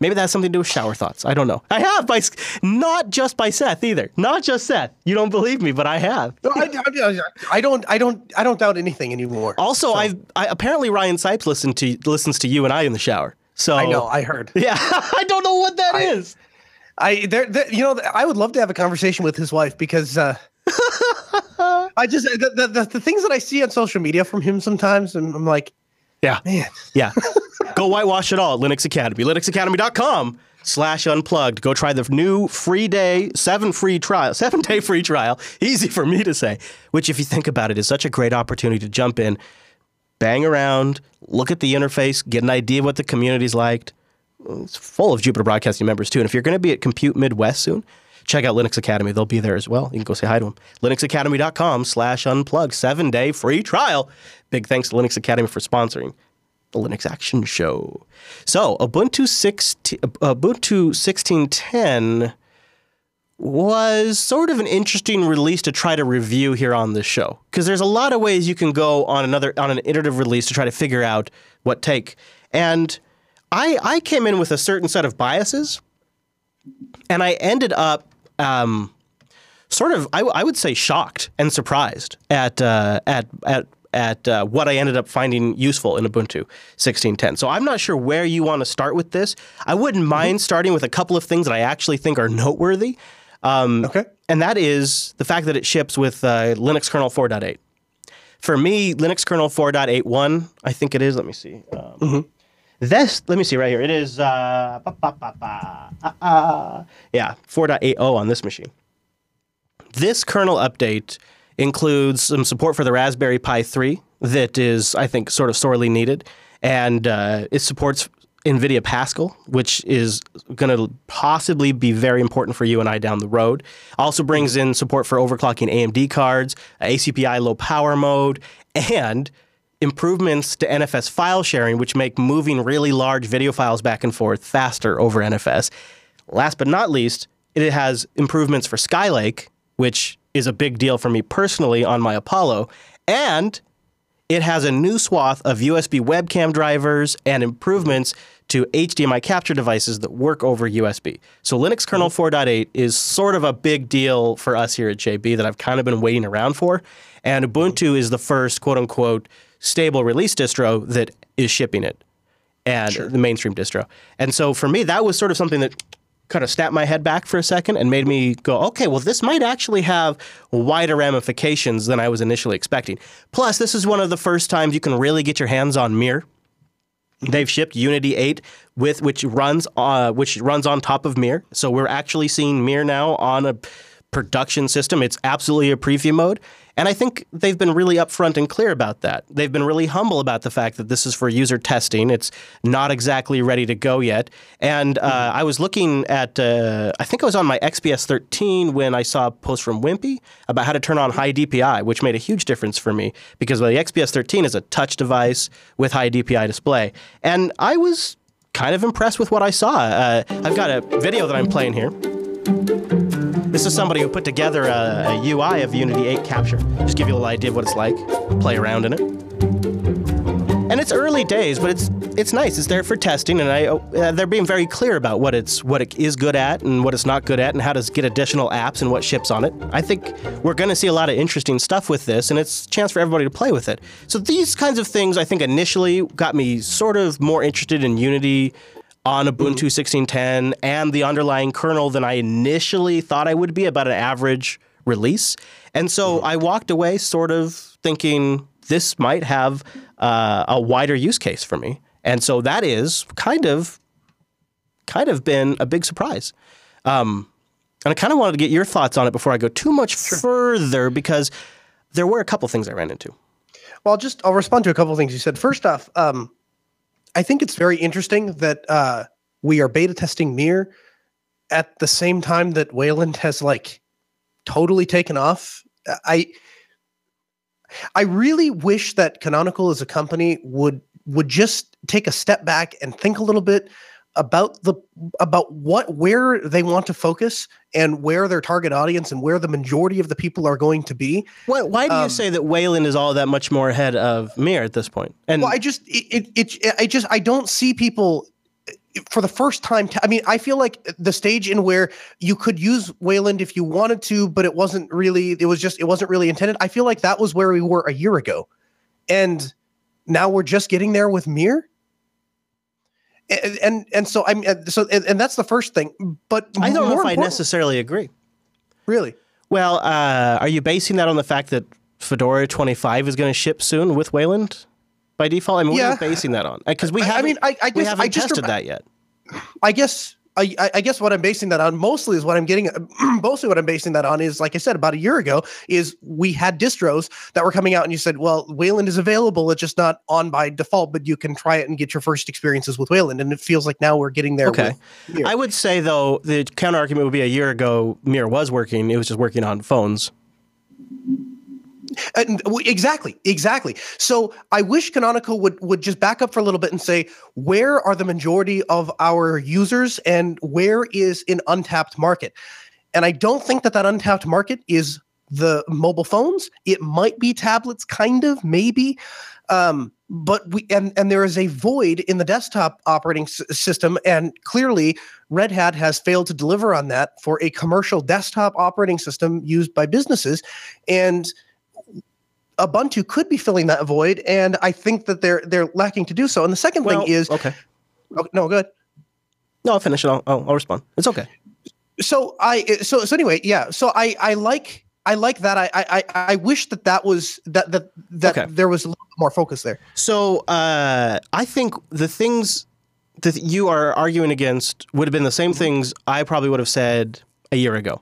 Maybe that has something to do with shower thoughts. I don't know. I have by not just by Seth either. Not just Seth. You don't believe me, but I have. No, I, I, I don't, I don't, I don't doubt anything anymore. Also, I've I, apparently Ryan Sipes listen to listens to you and I in the shower. So I know, I heard. Yeah, I don't know what that is. I there, there, you know, I would love to have a conversation with his wife because uh, I just the, the, the the things that I see on social media from him sometimes, and I'm like, Yeah, man, yeah. Go whitewash it all Linux Academy. LinuxAcademy.com slash unplugged. Go try the new free day, seven free trial, seven day free trial. Easy for me to say, which if you think about it is such a great opportunity to jump in, bang around, look at the interface, get an idea of what the community's like. It's full of Jupiter Broadcasting members too. And if you're going to be at Compute Midwest soon, check out Linux Academy. They'll be there as well. You can go say hi to them. LinuxAcademy.com slash unplug. Seven day free trial. Big thanks to Linux Academy for sponsoring the Linux Action Show. So Ubuntu 16, Ubuntu 1610 was sort of an interesting release to try to review here on this show because there's a lot of ways you can go on another on an iterative release to try to figure out what take. And I I came in with a certain set of biases, and I ended up um, sort of I, I would say shocked and surprised at uh, at at at uh, what I ended up finding useful in Ubuntu 16.10. So I'm not sure where you want to start with this. I wouldn't mind starting with a couple of things that I actually think are noteworthy. Um, Okay. And that is the fact that it ships with uh, Linux kernel 4.8. For me, Linux kernel 4.81, I think it is. Let me see. Um, This, let me see right here. It is, uh, ba, ba, ba, ba, uh, uh, yeah, 4.80 on this machine. This kernel update includes some support for the Raspberry Pi 3 that is, I think, sort of sorely needed. And uh, it supports NVIDIA Pascal, which is going to possibly be very important for you and I down the road. Also brings in support for overclocking AMD cards, ACPI low power mode, and improvements to NFS file sharing, which make moving really large video files back and forth faster over NFS. Last but not least, it has improvements for Skylake, which is a big deal for me personally on my Apollo, and it has a new swath of USB webcam drivers and improvements to HDMI capture devices that work over USB. So Linux kernel mm-hmm. 4.8 is sort of a big deal for us here at JB that I've kind of been waiting around for. And Ubuntu is the first quote unquote stable release distro that is shipping it and the mainstream distro. And so for me, that was sort of something that kind of snapped my head back for a second and made me go, okay, well, this might actually have wider ramifications than I was initially expecting. Plus, this is one of the first times you can really get your hands on Mir. They've shipped Unity 8 with which runs uh, which runs on top of Mir. So we're actually seeing Mir now on a production system. It's absolutely a preview mode. And I think they've been really upfront and clear about that. They've been really humble about the fact that this is for user testing. It's not exactly ready to go yet. And uh, I was looking at, uh, I think I was on my XPS 13 when I saw a post from Wimpy about how to turn on high DPI, which made a huge difference for me because the XPS 13 is a touch device with high DPI display. And I was kind of impressed with what I saw. Uh, I've got a video that I'm playing here. This is somebody who put together a, a UI of Unity 8 Capture. Just give you a little idea of what it's like. Play around in it. And it's early days, but it's it's nice. It's there for testing, and I uh, they're being very clear about what it's what it is good at and what it's not good at, and how to get additional apps and what ships on it. I think we're going to see a lot of interesting stuff with this, and it's a chance for everybody to play with it. So these kinds of things, I think, initially got me sort of more interested in Unity on Ubuntu 16.10 and the underlying kernel than I initially thought I would be about an average release. And so I walked away sort of thinking this might have uh, a wider use case for me. And so that is kind of kind of been a big surprise. Um, and I kind of wanted to get your thoughts on it before I go too much further because there were a couple things I ran into. Well, I'll just I'll respond to a couple of things you said. First off, um, I think it's very interesting that uh, we are beta testing Mir at the same time that Wayland has like totally taken off. I I really wish that Canonical as a company would would just take a step back and think a little bit about the about what where they want to focus and where their target audience and where the majority of the people are going to be. Why, why do you Um, say that Wayland is all that much more ahead of Mir at this point? And Well, I just it, it, it I just I don't see people for the first time. T- I mean, I feel like the stage in where you could use Wayland if you wanted to, but it wasn't really. It was just it wasn't really intended. I feel like that was where we were a year ago, and now we're just getting there with Mir. And and, and so I'm uh, so and, and that's the first thing. But I don't know if I necessarily agree. really. Well, uh, are you basing that on the fact that Fedora 25 is going to ship soon with Wayland by default? I mean, what are Yeah. you basing that on? Because we I- I haven't, mean, I- I we haven't I just tested that yet. I guess I, I- guess what I'm basing that on mostly is what I'm getting. Mostly what I'm basing that on is, like I said, about a year ago, is we had distros that were coming out, and you said, "Well, Wayland is available. It's just not on by default, but you can try it and get your first experiences with Wayland." And it feels like now we're getting there. Okay. I would say, though, the counter argument would be a year ago, Mir was working. It was just working on phones. And exactly, exactly. So I wish Canonical would would just back up for a little bit and say, where are the majority of our users, and where is an untapped market? and I don't think that that untapped market is the mobile phones. It might be tablets, kind of, maybe. Um, but we and and there is a void in the desktop operating s- system, and clearly Red Hat has failed to deliver on that for a commercial desktop operating system used by businesses, and Ubuntu could be filling that void, and I think that they're they're lacking to do so. And the second Well, thing is, okay. oh, no, good. No, I'll finish it. I'll, I'll, I'll respond. It's okay. so I so so anyway, yeah. So I I like I like that. I I I wish that that was that that that Okay. there was a little more focus there. So uh, I think the things that you are arguing against would have been the same things I probably would have said a year ago.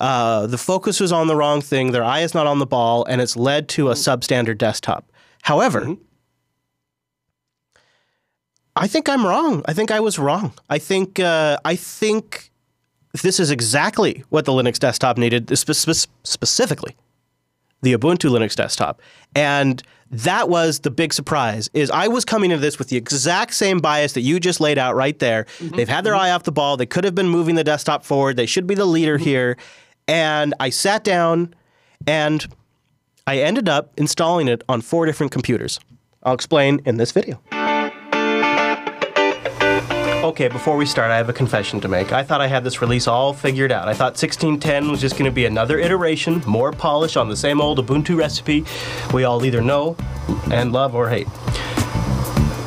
Uh, the focus was on the wrong thing. Their eye is not on the ball, and it's led to a substandard desktop. However, I think I'm wrong. I think I was wrong. I think uh, I think this is exactly what the Linux desktop needed, spe- spe- specifically the Ubuntu Linux desktop. And that was the big surprise is I was coming into this with the exact same bias that you just laid out right there. They've had their eye off the ball. They could have been moving the desktop forward. They should be the leader here. And I sat down and I ended up installing it on four different computers. I'll explain in this video. Okay, before we start, I have a confession to make. I thought I had this release all figured out. I thought 1610 was just going to be another iteration, more polish on the same old Ubuntu recipe we all either know and love or hate.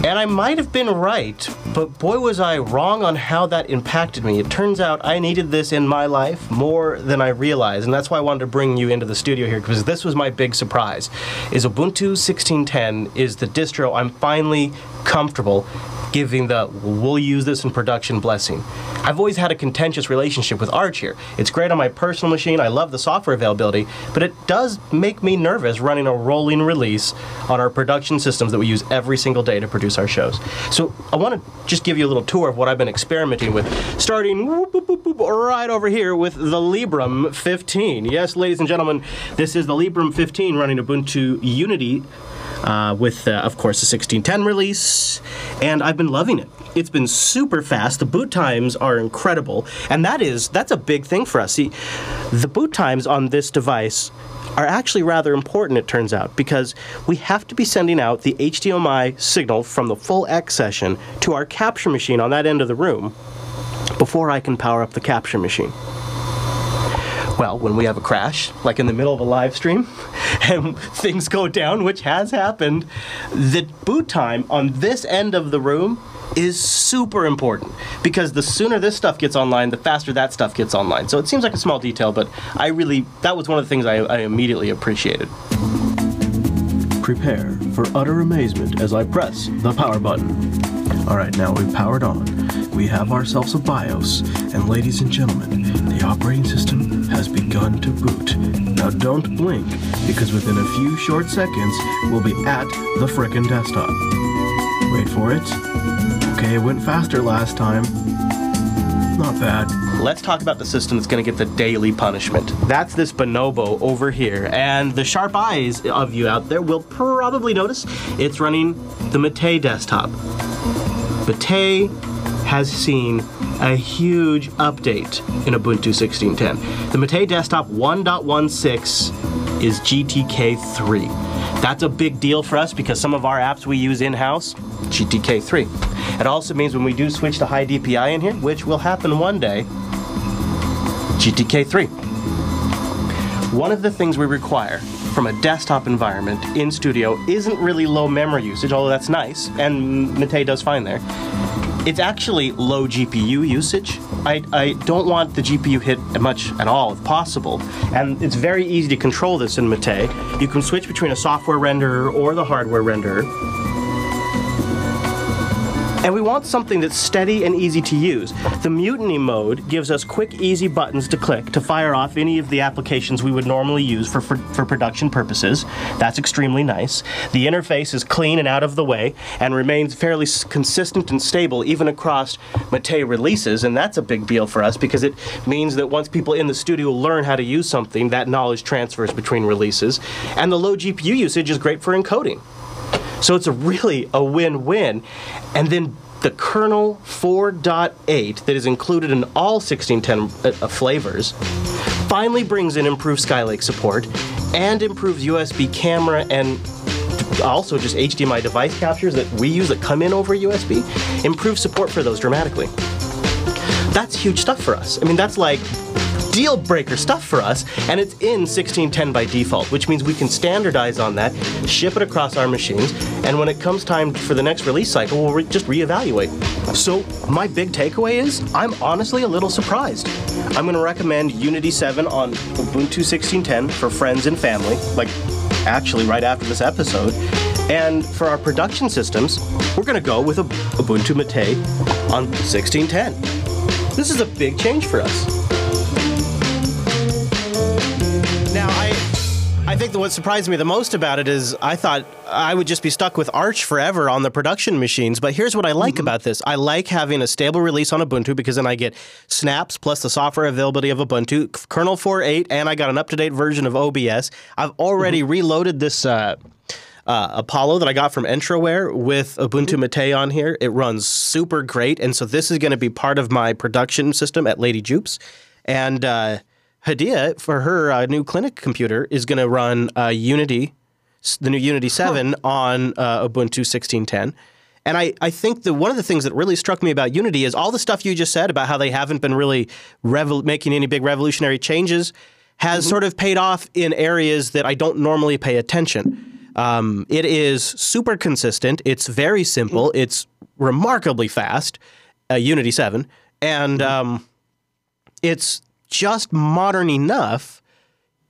And I might have been right, but boy was I wrong on how that impacted me. It turns out I needed this in my life more than I realized, and that's why I wanted to bring you into the studio here because this was my big surprise. Is Ubuntu 1610 is the distro I'm finally comfortable giving the we'll use this in production blessing. I've always had a contentious relationship with Arch here. It's great on my personal machine. I love the software availability, but it does make me nervous running a rolling release on our production systems that we use every single day to produce our shows. So I want to just give you a little tour of what I've been experimenting with, starting right over here with the Librem 15. Yes, ladies and gentlemen, this is the Librem 15 running Ubuntu Unity uh, with, uh, of course, the 1610 release, and I've been loving it. It's been super fast. The boot times are incredible, and that is that's a big thing for us. See, the boot times on this device are actually rather important, it turns out, because we have to be sending out the HDMI signal from the full X session to our capture machine on that end of the room before I can power up the capture machine. Well, when we have a crash, like in the middle of a live stream, and things go down, which has happened, the boot time on this end of the room is super important because the sooner this stuff gets online, the faster that stuff gets online. So it seems like a small detail, but I really, that was one of the things I, I immediately appreciated. Prepare for utter amazement as I press the power button. All right, now we've powered on. We have ourselves a BIOS, and ladies and gentlemen, the operating system begun to boot. Now don't blink, because within a few short seconds, we'll be at the frickin' desktop. Wait for it. Okay, it went faster last time. Not bad. Let's talk about the system that's going to get the daily punishment. That's this Bonobo over here. And the sharp eyes of you out there will probably notice it's running the Mate desktop. Mate has seen a huge update in Ubuntu 16.10. The Mate desktop 1.16 is GTK3. That's a big deal for us because some of our apps we use in-house, GTK3. It also means when we do switch to high DPI in here, which will happen one day, GTK3. One of the things we require from a desktop environment in studio isn't really low memory usage, although that's nice, and Mate does fine there. It's actually low GPU usage. I, I don't want the GPU hit much at all if possible. And it's very easy to control this in Mate. You can switch between a software renderer or the hardware renderer. And we want something that's steady and easy to use. The mutiny mode gives us quick, easy buttons to click to fire off any of the applications we would normally use for, for, for production purposes. That's extremely nice. The interface is clean and out of the way and remains fairly consistent and stable even across Mate releases, and that's a big deal for us because it means that once people in the studio learn how to use something, that knowledge transfers between releases. And the low GPU usage is great for encoding. So it's a really a win-win. And then the kernel 4.8 that is included in all 1610 uh, flavors finally brings in improved Skylake support and improves USB camera and also just HDMI device captures that we use that come in over USB, improve support for those dramatically. That's huge stuff for us. I mean, that's like deal breaker stuff for us, and it's in 1610 by default, which means we can standardize on that, ship it across our machines, and when it comes time for the next release cycle, we'll re- just reevaluate. So, my big takeaway is I'm honestly a little surprised. I'm going to recommend Unity 7 on Ubuntu 1610 for friends and family, like actually right after this episode. And for our production systems, we're going to go with Ubuntu Mate on 1610. This is a big change for us. I think what surprised me the most about it is I thought I would just be stuck with Arch forever on the production machines. But here's what I like mm-hmm. about this I like having a stable release on Ubuntu because then I get snaps plus the software availability of Ubuntu, kernel 4.8, and I got an up to date version of OBS. I've already mm-hmm. reloaded this. Uh, uh, Apollo that I got from Entroware with Ubuntu mm-hmm. Mate on here. It runs super great, and so this is going to be part of my production system at Lady Jupes. And uh, Hadia, for her uh, new clinic computer, is going to run uh, Unity, the new Unity 7 huh. on uh, Ubuntu 16.10. And I, I think that one of the things that really struck me about Unity is all the stuff you just said about how they haven't been really revol- making any big revolutionary changes has mm-hmm. sort of paid off in areas that I don't normally pay attention. Um, it is super consistent. It's very simple. Mm-hmm. It's remarkably fast, uh, Unity 7. And mm-hmm. um, it's just modern enough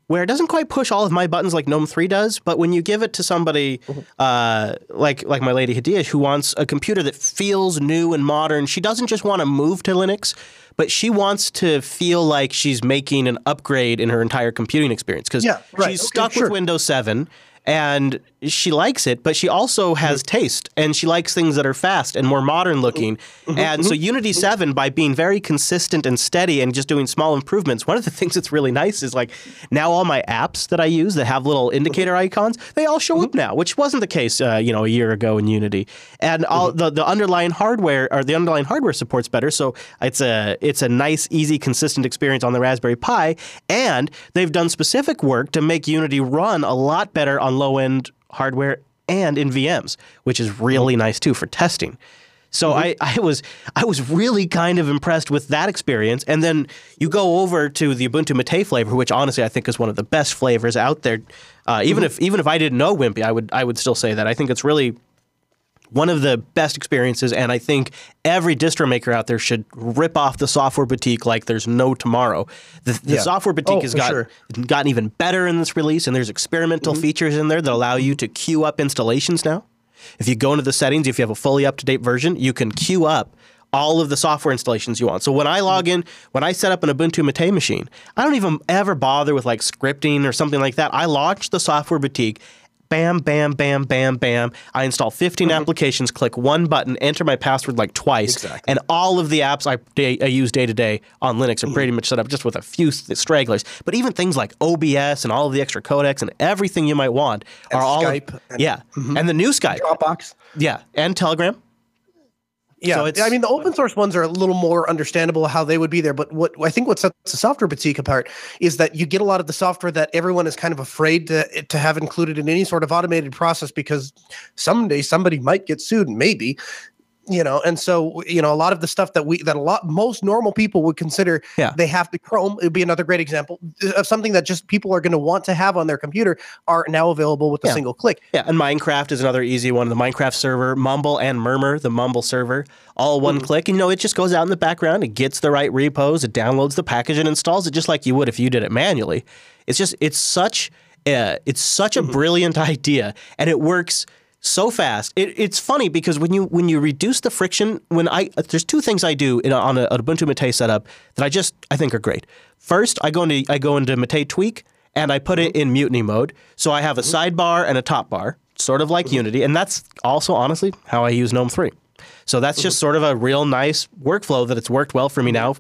where it doesn't quite push all of my buttons like GNOME 3 does, but when you give it to somebody uh, like like my lady Hadia who wants a computer that feels new and modern, she doesn't just want to move to Linux, but she wants to feel like she's making an upgrade in her entire computing experience because yeah, right. she's okay, stuck sure. with Windows 7 and she likes it, but she also has mm-hmm. taste and she likes things that are fast and more modern looking. Mm-hmm. And so mm-hmm. Unity mm-hmm. 7, by being very consistent and steady and just doing small improvements, one of the things that's really nice is like now all my apps that I use that have little indicator icons, they all show up mm-hmm. now, which wasn't the case, uh, you know, a year ago in Unity. And all the, the underlying hardware or the underlying hardware supports better. So it's a it's a nice, easy, consistent experience on the Raspberry Pi. And they've done specific work to make Unity run a lot better on low end hardware and in VMs, which is really nice too for testing. So mm-hmm. I, I was I was really kind of impressed with that experience. And then you go over to the Ubuntu Mate flavor, which honestly I think is one of the best flavors out there. Uh, even mm-hmm. if even if I didn't know Wimpy, I would I would still say that. I think it's really one of the best experiences, and I think every distro maker out there should rip off the software boutique like there's no tomorrow. The, the yeah. software boutique oh, has got, sure. gotten even better in this release, and there's experimental mm-hmm. features in there that allow you to queue up installations now. If you go into the settings, if you have a fully up to date version, you can queue up all of the software installations you want. So when I log in, when I set up an Ubuntu Mate machine, I don't even ever bother with like scripting or something like that. I launch the software boutique bam, bam, bam, bam, bam. I install 15 mm-hmm. applications, click one button, enter my password like twice, exactly. and all of the apps I, I use day to day on Linux are pretty much set up just with a few stragglers. But even things like OBS and all of the extra codecs and everything you might want and are all Skype. And, yeah, mm-hmm. and the new Skype, Dropbox, yeah, and Telegram. Yeah, so I mean the open source ones are a little more understandable how they would be there, but what I think what sets the software boutique apart is that you get a lot of the software that everyone is kind of afraid to to have included in any sort of automated process because someday somebody might get sued, maybe you know and so you know a lot of the stuff that we that a lot most normal people would consider yeah. they have to chrome it would be another great example of something that just people are going to want to have on their computer are now available with a yeah. single click yeah and minecraft is another easy one the minecraft server mumble and murmur the mumble server all one mm-hmm. click and you know it just goes out in the background it gets the right repos it downloads the package and installs it just like you would if you did it manually it's just it's such a, it's such a mm-hmm. brilliant idea and it works so fast. It, it's funny because when you when you reduce the friction, when I there's two things I do in, on a, an Ubuntu Mate setup that I just I think are great. First, I go into I go into Mate Tweak and I put it mm-hmm. in mutiny mode, so I have a mm-hmm. sidebar and a top bar, sort of like mm-hmm. Unity, and that's also honestly how I use GNOME three. So that's just sort of a real nice workflow that it's worked well for me now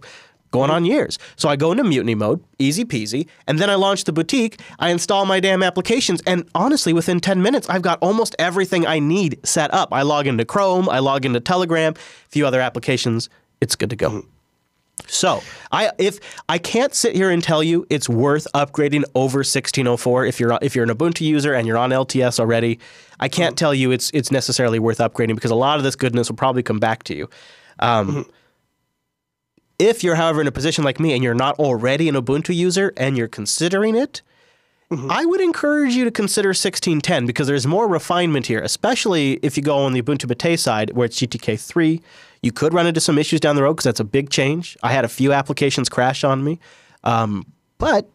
going on years. So I go into mutiny mode, easy peasy, and then I launch the boutique. I install my damn applications, and honestly, within 10 minutes, I've got almost everything I need set up. I log into Chrome, I log into Telegram, a few other applications. It's good to go. Mm-hmm. So I if I can't sit here and tell you it's worth upgrading over 1604 if you're if you're an Ubuntu user and you're on LTS already, I can't mm-hmm. tell you it's it's necessarily worth upgrading because a lot of this goodness will probably come back to you. Um, mm-hmm. If you're, however, in a position like me and you're not already an Ubuntu user and you're considering it, I would encourage you to consider 1610 because there's more refinement here, especially if you go on the Ubuntu Mate side where it's GTK 3. You could run into some issues down the road because that's a big change. I had a few applications crash on me, um, but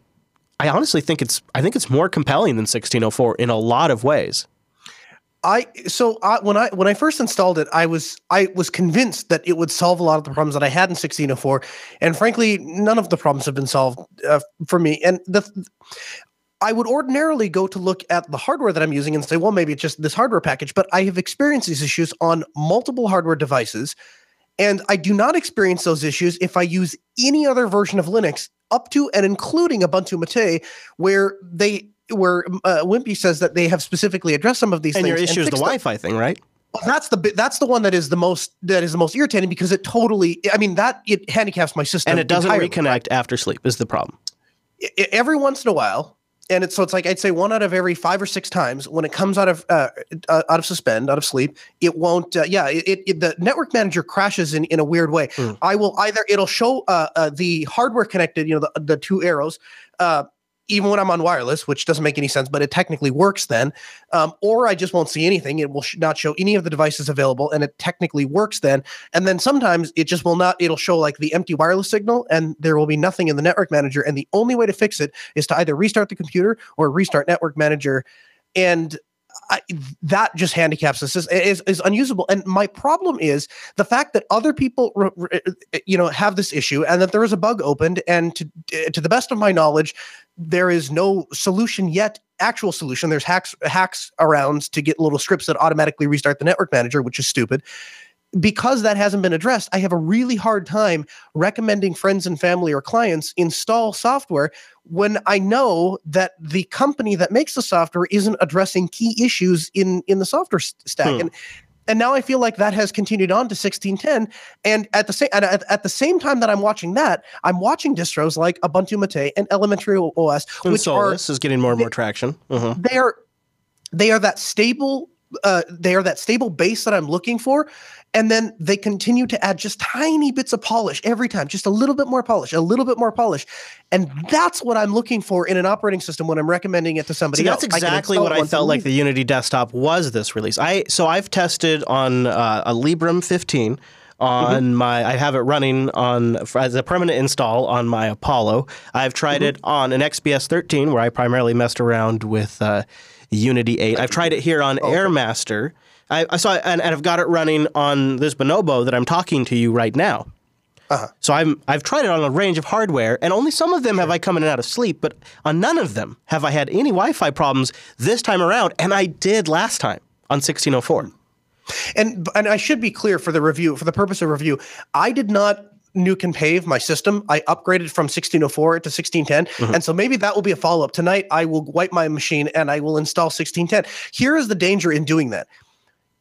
I honestly think it's I think it's more compelling than 1604 in a lot of ways. I so I, when I when I first installed it, I was I was convinced that it would solve a lot of the problems that I had in 1604, and frankly, none of the problems have been solved uh, for me. And the I would ordinarily go to look at the hardware that I'm using and say, well, maybe it's just this hardware package, but I have experienced these issues on multiple hardware devices, and I do not experience those issues if I use any other version of Linux up to and including Ubuntu Mate, where they where uh, Wimpy says that they have specifically addressed some of these And things. your issue is the them. Wi-Fi thing, right? Well, that's the bit- that's the one that is the most that is the most irritating because it totally. I mean that it handicaps my system And it doesn't entirely. reconnect after sleep is the problem. I- every once in a while, and it's so it's like I'd say one out of every five or six times when it comes out of uh, uh, out of suspend, out of sleep, it won't. Uh, yeah, it, it, it- the network manager crashes in in a weird way. Hmm. I will either it'll show uh, uh, the hardware connected, you know, the the two arrows. Even when I'm on wireless, which doesn't make any sense, but it technically works then. Um, or I just won't see anything. It will sh- not show any of the devices available, and it technically works then. And then sometimes it just will not. It'll show like the empty wireless signal, and there will be nothing in the network manager. And the only way to fix it is to either restart the computer or restart network manager. And I, that just handicaps us is, is is unusable. And my problem is the fact that other people, re- re- you know, have this issue, and that there is a bug opened. And to to the best of my knowledge, there is no solution yet. Actual solution. There's hacks hacks around to get little scripts that automatically restart the network manager, which is stupid. Because that hasn't been addressed, I have a really hard time recommending friends and family or clients install software when I know that the company that makes the software isn't addressing key issues in in the software stack. Hmm. And and now I feel like that has continued on to 1610. And at the same at, at, at the same time that I'm watching that, I'm watching distros like Ubuntu Mate and Elementary OS, And which are Solus is getting more and more traction. Mhm. they are they are that stable uh, they are that stable base that I'm looking for. And then they continue to add just tiny bits of polish every time, just a little bit more polish, a little bit more polish. And that's what I'm looking for in an operating system when I'm recommending it to somebody See, that's else. Exactly install what I felt like the Unity desktop was this release. I so I've tested on uh, a Librem 15 on Mm-hmm. my I have it running on as a permanent install on my Apollo. I've tried Mm-hmm. it on an XPS 13 where I primarily messed around with uh, Unity 8. I've tried it here on AirMaster. I, I saw and, and I've got it running on this Bonobo that I'm talking to you right now. Uh-huh. So I'm I've tried it on a range of hardware, and only some of them have I come in and out of sleep, but on none of them have I had any Wi-Fi problems this time around, and I did last time on 1604. And and I should be clear for the review, for the purpose of review, I did not nuke and pave my system. I upgraded from 1604 to 1610. Mm-hmm. And so maybe that will be a follow-up. Tonight I will wipe my machine and I will install 1610. Here is the danger in doing that.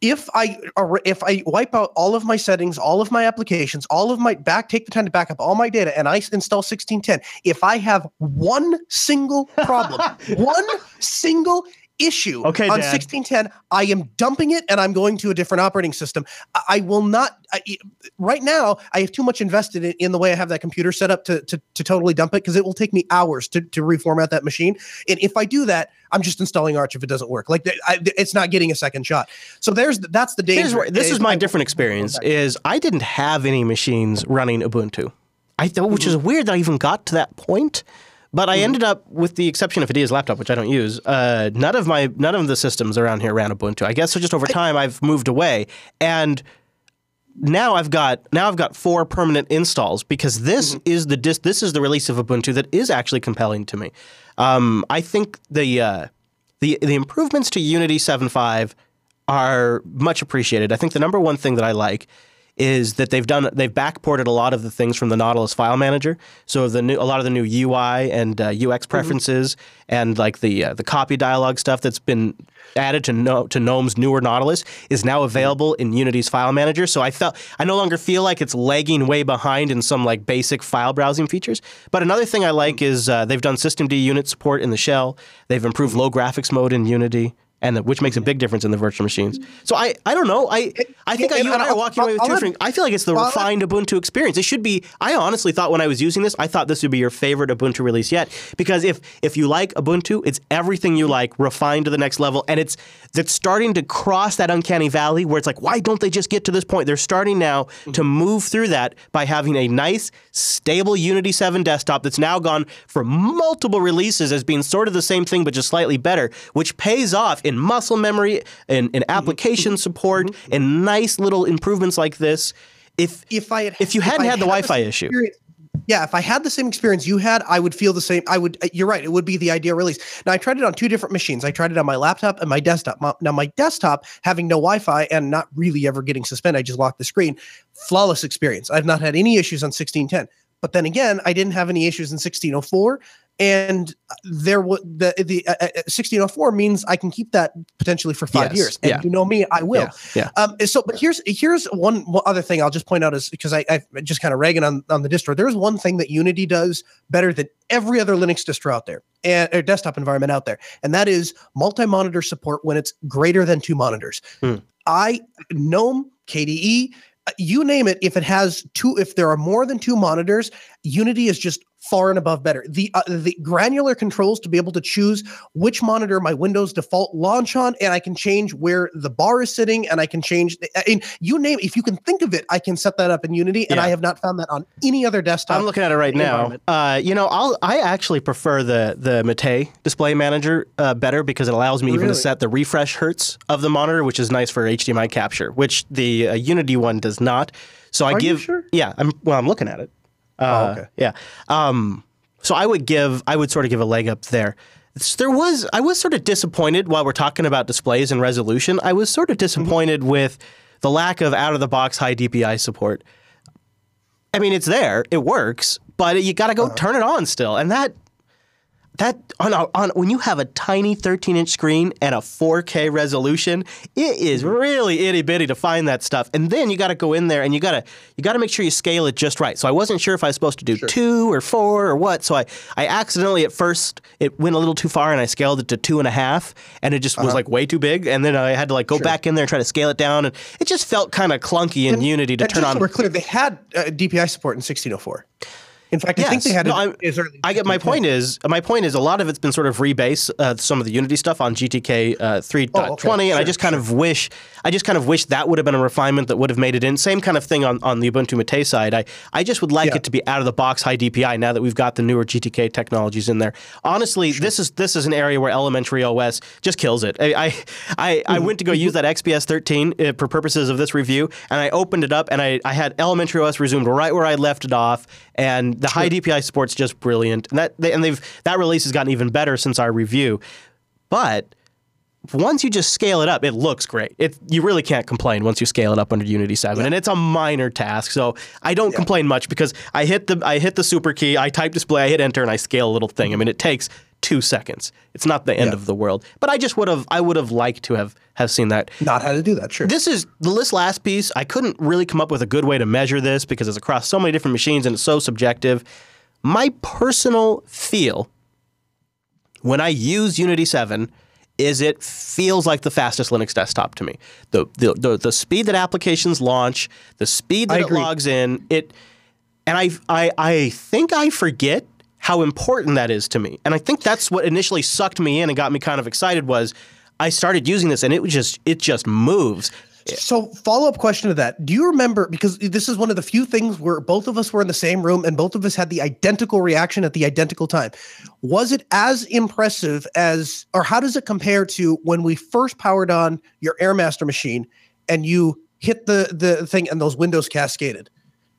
If I if I wipe out all of my settings, all of my applications, all of my back, take the time to back up all my data, and I install 1610. If I have one single problem, one single issue Okay, on Dad. 1610, I am dumping it and I'm going to a different operating system. I, I will not. I, right now, I have too much invested in, in the way I have that computer set up to to, to totally dump it because it will take me hours to, to reformat that machine. And if I do that, I'm just installing Arch if it doesn't work. Like I, it's not getting a second shot. So there's that's the danger. Here's where, this is my I- different experience: is I didn't have any machines running Ubuntu, I th- which mm-hmm. is weird that I even got to that point. But I ended up, with the exception of Adia's laptop, which I don't use, uh, none of my none of the systems around here ran Ubuntu. I guess so. Just over time, I've moved away, and now I've got now I've got four permanent installs because this is the dis- this is the release of Ubuntu that is actually compelling to me. Um, I think the uh, the the improvements to Unity 7.5 are much appreciated. I think the number one thing that I like is that they've done they've backported a lot of the things from the Nautilus file manager. So the new a lot of the new UI and uh, UX Mm-hmm. preferences and like the uh, the copy dialog stuff that's been added to no, to GNOME's newer Nautilus is now available in Unity's file manager. So I felt I no longer feel like it's lagging way behind in some like basic file browsing features. But another thing I like is uh, they've done systemd unit support in the shell. They've improved low graphics mode in Unity. And the, which makes a big difference in the virtual machines. So I, I don't know. I I think and- you and I are walking away with two different. I feel like it's the refined Ubuntu experience. It should be. I honestly thought when I was using this, I thought this would be your favorite Ubuntu release yet. Because if if you like Ubuntu, it's everything you like refined to the next level, and it's that's starting to cross that uncanny valley where it's like, why don't they just get to this point? They're starting now to move through that by having a nice, stable Unity 7 desktop that's now gone for multiple releases as being sort of the same thing but just slightly better, which pays off in muscle memory, in, in mm-hmm. application mm-hmm. support, mm-hmm. and nice little improvements like this. If if I had, if you hadn't I had the the Wi-Fi issue. yeah, if I had the same experience you had, I would feel the same. I would. uh, You're right. It would be the ideal release. Now I tried it on two different machines. I tried it on my laptop and my desktop. My- Now my desktop, having no Wi-Fi and not really ever getting suspended, I just locked the screen. Flawless experience. I've not had any issues on 1610. But then again, I didn't have any issues in 1604, and there was the the uh, uh, 1604 means I can keep that potentially for five Yes, years. And yeah. you know me, I will. Yeah, Um, so, but here's here's one, one other thing I'll just point out is because I I just kind of ragging on on the distro. There's one thing that Unity does better than every other Linux distro out there and or desktop environment out there, and that is multi-monitor support when it's greater than two monitors. Hmm. I GNOME, KDE, uh, you name it. If it has two, if there are more than two monitors, Unity is just far and above better. The uh, the granular controls to be able to choose which monitor my Windows default launch on, and I can change where the bar is sitting, and I can change. The, and you name, if you can think of it, I can set that up in Unity, and Yeah. I have not found that on any other desktop. I'm looking at it right now. Uh, you know, I'll I actually prefer the the Mate display manager uh, better because it allows me even to set the refresh hertz of the monitor, which is nice for HDMI capture, which the uh, Unity one does not. So I Are you give sure? yeah, I'm well, I'm looking at it. Uh, okay. Yeah. Um, so I would give I would sort of give a leg up there. There was I was sort of disappointed while we're talking about displays and resolution. I was sort of disappointed with the lack of out of the box high DPI support. I mean, it's there, it works, but you got to go turn it on still, and that that on, a, on when you have a tiny 13 inch screen and a 4K resolution, it is really itty bitty to find that stuff. And then you got to go in there and you got to you got to make sure you scale it just right. So I wasn't sure if I was supposed to do two or four or what. So I I accidentally at first it went a little too far and I scaled it to two and a half, and it just was like way too big. And then I had to like go back in there and try to scale it down, and it just felt kind of clunky in Unity to And turn just so on. we're clear, they had uh, DPI support in 1604. In fact, I think they Yes. had No, it I'm- early. I get my point is my point is a lot of it's been sort of rebase uh, some of the Unity stuff on GTK uh, 3.20, Oh, okay. and I just kind of wish I just kind of wish that would have been a refinement that would have made it in. Same kind of thing on, on the Ubuntu Mate side. I, I just would like Yeah. it to be out of the box high DPI now that we've got the newer GTK technologies in there. Honestly, this is this is an area where Elementary OS just kills it. I I, I, I went to go use that XPS 13 uh, for purposes of this review, and I opened it up and I, I had Elementary OS resumed right where I left it off, and the high DPI support's just brilliant. And that they, and they've that release has gotten even better since our review, but once you just scale it up, it looks great. It you really can't complain once you scale it up under Unity 7. And it's a minor task. So I don't complain much because I hit the I hit the super key, I type display, I hit enter and I scale a little thing. I mean it takes 2 seconds. It's not the end Yeah. of the world. But I just would have I would have liked to have have seen that. not how to do that. Sure. This is the list last piece. I couldn't really come up with a good way to measure this because it's across so many different machines and it's so subjective. My personal feel when I use Unity 7 is it feels like the fastest Linux desktop to me. The the the, the speed that applications launch, the speed that it logs in, it and I I I think I forget how important that is to me. And I think that's what initially sucked me in and got me kind of excited was I started using this and it was just it just moves. So, follow up question to that. Do you remember? Because this is one of the few things where both of us were in the same room and both of us had the identical reaction at the identical time. Was it as impressive as, or how does it compare to when we first powered on your Airmaster machine and you hit the, the thing and those windows cascaded?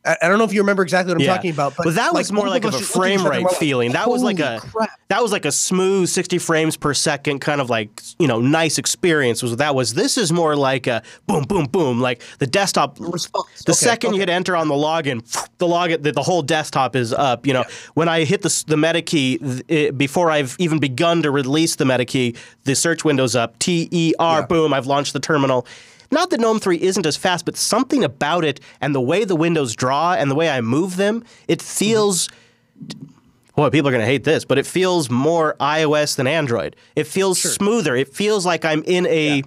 I, don't know if you remember exactly what I'm Yeah. talking about, but But that was like, more like of a just looked at frame each other and rate feeling. That was like a crap." that was like a smooth 60 frames per second kind of like you know nice experience. Was that was this is more like a boom boom boom like the desktop. Response. The Okay, second you hit enter on the login, the login the, the whole desktop is up. You know when I hit the the meta key it, before I've even begun to release the meta key, the search window's up. T E R Yeah. boom. I've launched the terminal. Not that GNOME 3 isn't as fast, but something about it and the way the windows draw and the way I move them, it feels. Boy, people are going to hate this, but it feels more iOS than Android. It feels smoother. It feels like I'm in a, a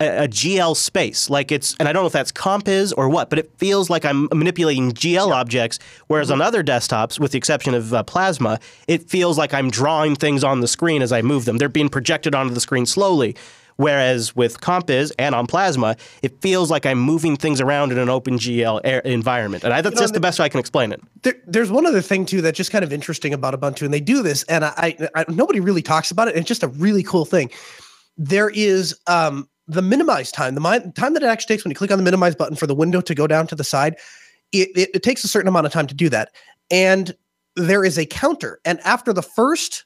a GL space. Like it's, and I don't know if that's Compiz or what, but it feels like I'm manipulating GL objects. Whereas on other desktops, with the exception of uh, Plasma, it feels like I'm drawing things on the screen as I move them. They're being projected onto the screen slowly. Whereas with Compiz and on Plasma, it feels like I'm moving things around in an OpenGL air environment. And I, that's just the best way I can explain it. There, there's one other thing too that's just kind of interesting about Ubuntu, and they do this, and I, I, I nobody really talks about it, and it's just a really cool thing. There is um, the minimize time, the mi- time that it actually takes when you click on the minimize button for the window to go down to the side. It, it, it takes a certain amount of time to do that, and there is a counter, and after the first.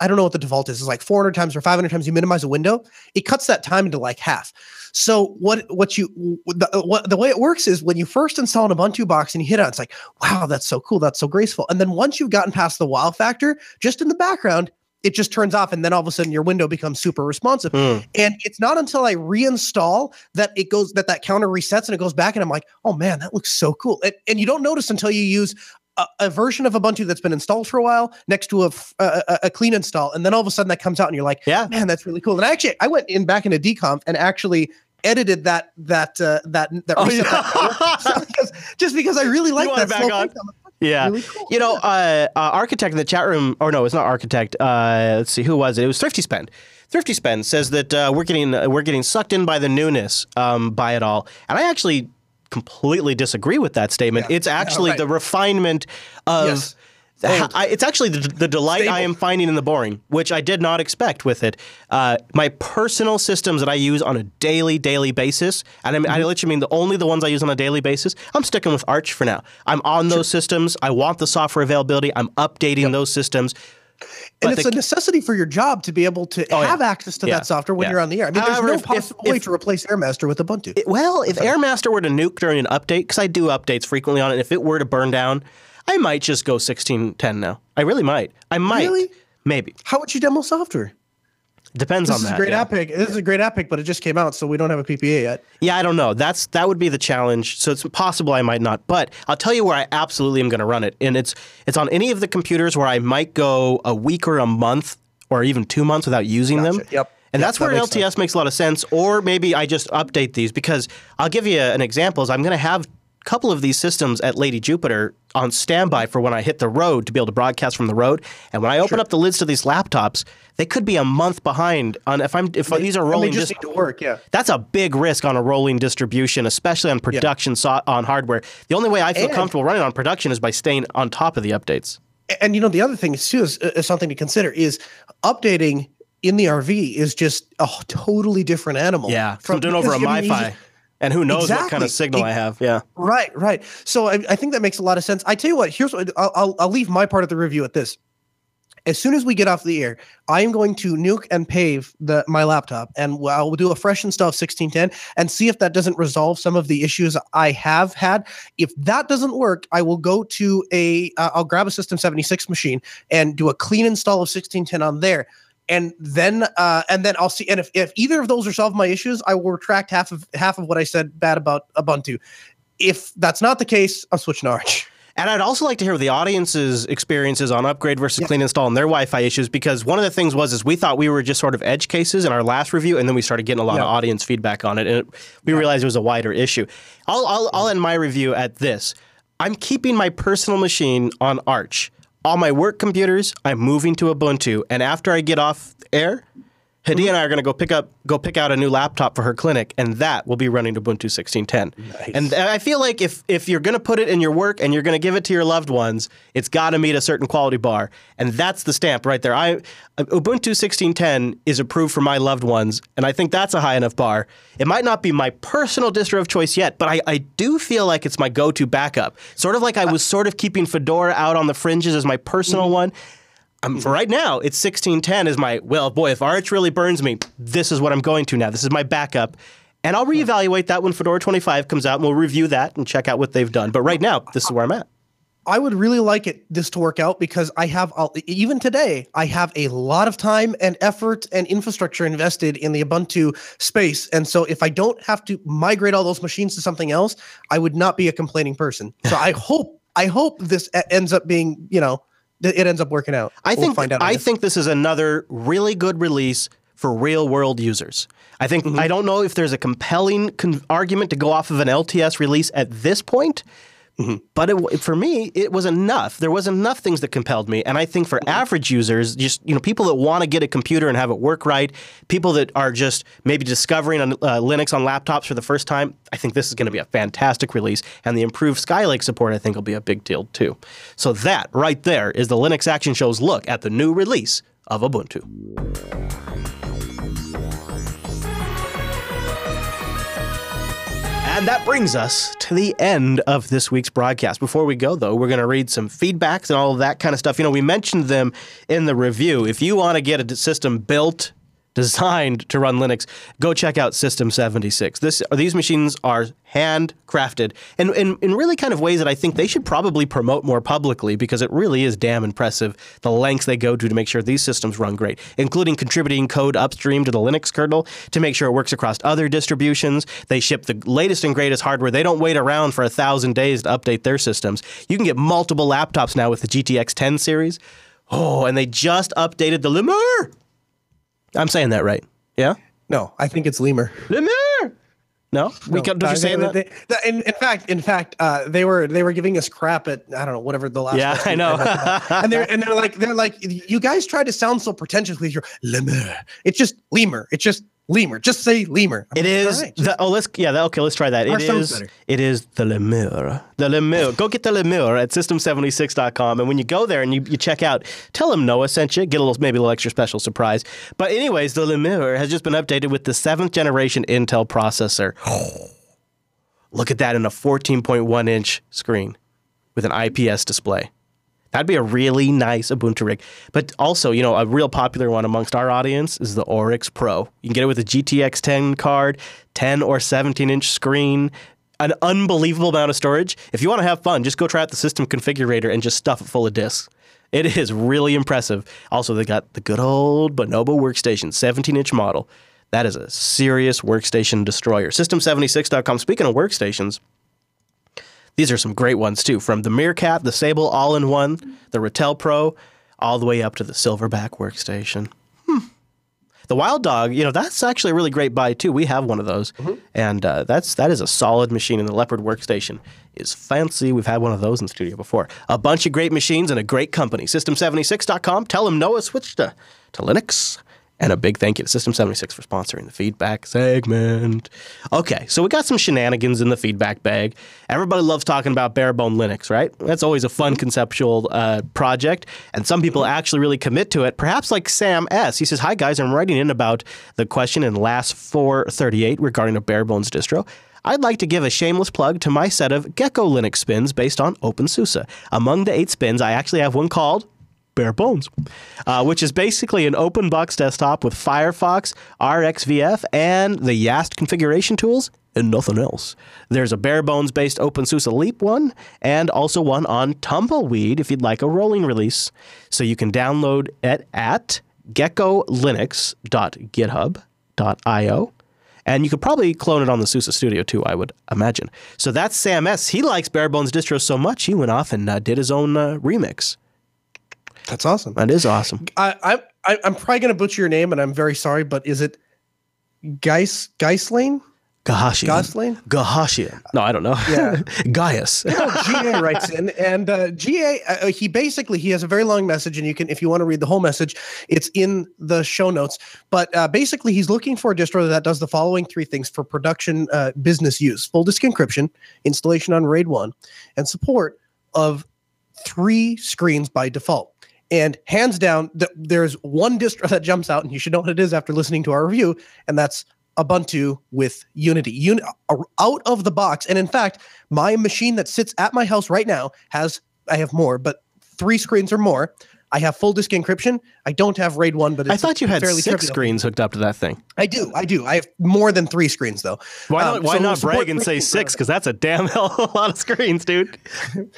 I don't know what the default is. It's like 400 times or 500 times you minimize a window. It cuts that time into like half. So what what you the, what the way it works is when you first install an Ubuntu box and you hit it, it's like, wow, that's so cool, that's so graceful. And then once you've gotten past the wow factor, just in the background, it just turns off, and then all of a sudden your window becomes super responsive. Mm. And it's not until I reinstall that it goes that that counter resets and it goes back, and I'm like, oh man, that looks so cool. And, and you don't notice until you use a, a version of Ubuntu that's been installed for a while next to a, f- a- clean install, and then all of a sudden that comes out, and you're like, Yeah. man, that's really cool. And actually, I went in back into dconf and actually edited that that uh, that that Oh, yeah. that because, just because I really like that back on? thing. I'm like, Yeah. really cool. You know, uh, uh, architect in the chat room, or no, it's not architect. Uh, let's see, who was it? It was Thrifty Spend. Thrifty Spend says that uh, we're getting uh, we're getting sucked in by the newness um, by it all, and I actually completely disagree with that statement. Yeah. It's actually right. the refinement of. Yes. I, it's actually the, the delight I am finding in the boring, which I did not expect with it. Uh, my personal systems that I use on a daily, daily basis, and I, mean, Mm-hmm. I literally mean the only the ones I use on a daily basis. I'm sticking with Arch for now. I'm on those systems. I want the software availability. I'm updating those systems. And but it's the- a necessity for your job to be able to Oh, yeah. have access to Yeah. that software when Yeah. you're on the air. I mean, However, there's no possible way to replace AirMaster with Ubuntu. Well, if AirMaster were to nuke during an update, because I do updates frequently on it, if it were to burn down, I might just go 1610 now. I really might. I might. Really? Maybe. How would you demo software? Depends This on is a great yeah. pick. This is a great epic, but it just came out, so we don't have a PPA yet. Yeah, I don't know. That's that would be the challenge. So it's possible I might not, but I'll tell you where I absolutely am going to run it, and it's it's on any of the computers where I might go a week or a month or even two months without using them. Yep. And Yep, that's that where makes LTS makes a lot of sense. Or maybe I just update these because I'll give you an example. Is I'm going to have a couple of these systems at Lady Jupiter on standby for when I hit the road to be able to broadcast from the road. And when I open up the lids to these laptops, they could be a month behind on if I'm if these are they rolling just dis- need to work, yeah. that's a big risk on a rolling distribution, especially on production so- on hardware. The only way I feel And- comfortable running on production is by staying on top of the updates. And you know, the other thing is too is, uh, is something to consider is updating in the RV is just a totally different animal. Yeah, from doing over a because, I you MiFi, and who knows what kind of signal I have. Yeah, Right, right. So I, I think that makes a lot of sense. I tell you what, here's what I'll, I'll, I'll leave my part of the review at this. As soon as we get off the air, I am going to nuke and pave the my laptop, and I'll do a fresh install of 1610 and see if that doesn't resolve some of the issues I have had. If that doesn't work, I will go to a uh, I'll grab a System 76 machine and do a clean install of 1610 on there. And then, uh, and then I'll see. And if, if either of those resolve my issues, I will retract half of half of what I said bad about Ubuntu. If that's not the case, I'm switching to Arch. and I'd also like to hear the audience's experiences on upgrade versus clean install and their Wi-Fi issues because one of the things was is we thought we were just sort of edge cases in our last review, and then we started getting a lot Yeah. of audience feedback on it, and it, we realized it was a wider issue. I'll, I'll I'll end my review at this. I'm keeping my personal machine on Arch. All my work computers, I'm moving to Ubuntu, and after I get off air, Hadia and I are going to go pick up, go pick out a new laptop for her clinic, and that will be running Ubuntu 16.10. And I feel like if if you're going to put it in your work and you're going to give it to your loved ones, it's got to meet a certain quality bar, and that's the stamp right there. I Ubuntu 16.10 is approved for my loved ones, and I think that's a high enough bar. It might not be my personal distro of choice yet, but I, I do feel like it's my go-to backup. Sort of like I uh, was sort of keeping Fedora out on the fringes as my personal mm-hmm. one. Um, for right now, it's 1610 is my, well, boy, if Arch really burns me, this is what I'm going to now. This is my backup. And I'll reevaluate that when Fedora 25 comes out and we'll review that and check out what they've done. But right now, this is where I'm at. I would really like it this to work out because I have a- even today I have a lot of time and effort and infrastructure invested in the Ubuntu space, and so if I don't have to migrate all those machines to something else, I would not be a complaining person. So I hope I hope this ends up being you know it ends up working out. I We'll think find out. I think this is another really good release for real world users. I think Mm-hmm. I don't know if there's a compelling con- argument to go off of an LTS release at this point. Mm-hmm. But it, for me, it was enough. There was enough things that compelled me, and I think for Mm-hmm. average users, just you know, people that want to get a computer and have it work right, people that are just maybe discovering on, uh, Linux on laptops for the first time, I think this is going to be a fantastic release, and the improved Skylake support, I think, will be a big deal too. So that right there is the Linux Action Show's look at the new release of Ubuntu. And that brings us to the end of this week's broadcast. Before we go, though, we're going to read some feedbacks and all of that kind of stuff. You know, we mentioned them in the review. If you want to get a system built, designed to run Linux, go check out System 76. This, these machines are handcrafted and in, in really kind of ways that I think they should probably promote more publicly because it really is damn impressive the lengths they go to to make sure these systems run great, including contributing code upstream to the Linux kernel to make sure it works across other distributions. They ship the latest and greatest hardware. They don't wait around for a thousand days to update their systems. You can get multiple laptops now with the GTX 10 series. Oh, and they just updated the Lemur. I'm saying that right. Yeah? no. I think it's Lemur. Lemur. No? We No, don't you say that? they- they- in, in fact, in fact, uh, they were they were giving us crap at I don't know whatever the last. Yeah, I know. and they're and they're like they're like you guys try to sound so pretentious with your lemur. It's just lemur. It's just lemur. Just say lemur. I'm It like, is "All right, the, oh let's yeah that, okay let's try that. It is better. it is the Lemur. The Lemur. Go get the Lemur at system76.com and when you go there and you, you check out, tell them Noah sent you, get a little maybe a little extra special surprise. But anyways, the Lemur has just been updated with the seventh generation Intel processor. Look at that in a 14.1 inch screen with an IPS display. That'd be a really nice Ubuntu rig. But also, you know, a real popular one amongst our audience is the Oryx Pro. You can get it with a GTX 10 card, 10 or 17 inch screen, an unbelievable amount of storage. If you want to have fun, just go try out the system configurator and just stuff it full of disks. It is really impressive. Also, they got the good old Bonobo workstation, 17 inch model. That is a serious workstation destroyer. System76.com. Speaking of workstations, these are some great ones too, from the Meerkat, the Sable All-in-One, the Ratel Pro, all the way up to the Silverback workstation. Hmm. The Wild Dog, you know, that's actually a really great buy too. We have one of those, and uh, that's that is a solid machine. And the Leopard workstation is fancy. We've had one of those in studio before. A bunch of great machines and a great company. System76.com. Tell them Noah switched to to Linux. And a big thank you to System76 for sponsoring the feedback segment. Okay, so we got some shenanigans in the feedback bag. Everybody loves talking about barebone Linux, right? That's always a fun conceptual uh, project, and some people actually really commit to it. Perhaps like Sam S. He says, "Hi guys, I'm writing in about the question in last 438 regarding a bare bones distro." I'd like to give a shameless plug to my set of Gecko Linux spins based on OpenSUSE. Among the eight spins, I actually have one called bare bones, uh, which is basically an Openbox desktop with Firefox, RxVT, and the YAST configuration tools and nothing else. There's a bare bones based OpenSUSE Leap one and also one on Tumbleweed if you'd like a rolling release. So you can download it at geckolinux.github.io. And you could probably clone it on the SUSE Studio too, I would imagine. So that's Sam S. He likes bare bones distros so much, he went off and uh, did his own uh, remix. That's awesome. That is awesome. I, I, I I'm probably gonna butcher your name, and I'm very sorry, but is it Geis Geislane? Gahashian. Gosling? Gahashian. No, I don't know. Yeah. Gaius. GA writes in, and uh, GA uh, he basically he has a very long message, and you can if you want to read the whole message, it's in the show notes. But uh, basically, he's looking for a distro that does the following three things for production uh, business use: full disk encryption, installation on RAID one, and support of three screens by default. And hands down, th- there's one distro that jumps out, and you should know what it is after listening to our review, and that's Ubuntu with Unity. Uni- uh, out of the box. And in fact, my machine that sits at my house right now has, I have more, but three screens or more. I have full disk encryption. I don't have RAID 1, but I thought you had fairly six trivial. screens hooked up to that thing. I do. I do. I have more than three screens, though. Why not, Um, why so not brag and say six? Because that's a damn hell of a lot of screens, dude.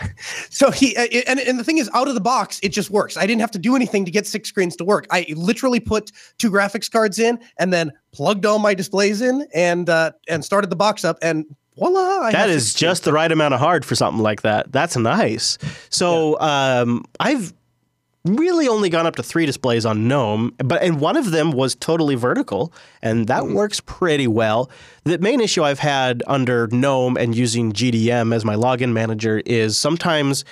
So he uh, and and the thing is, out of the box, it just works. I didn't have to do anything to get six screens to work. I literally put two graphics cards in and then plugged all my displays in and uh, and started the box up and voila! I That is just the right amount of hard for something like that. That's nice. So um, I've really only gone up to three displays on GNOME, but and one of them was totally vertical, and that hmm. works pretty well. The main issue I've had under GNOME and using GDM as my login manager is sometimes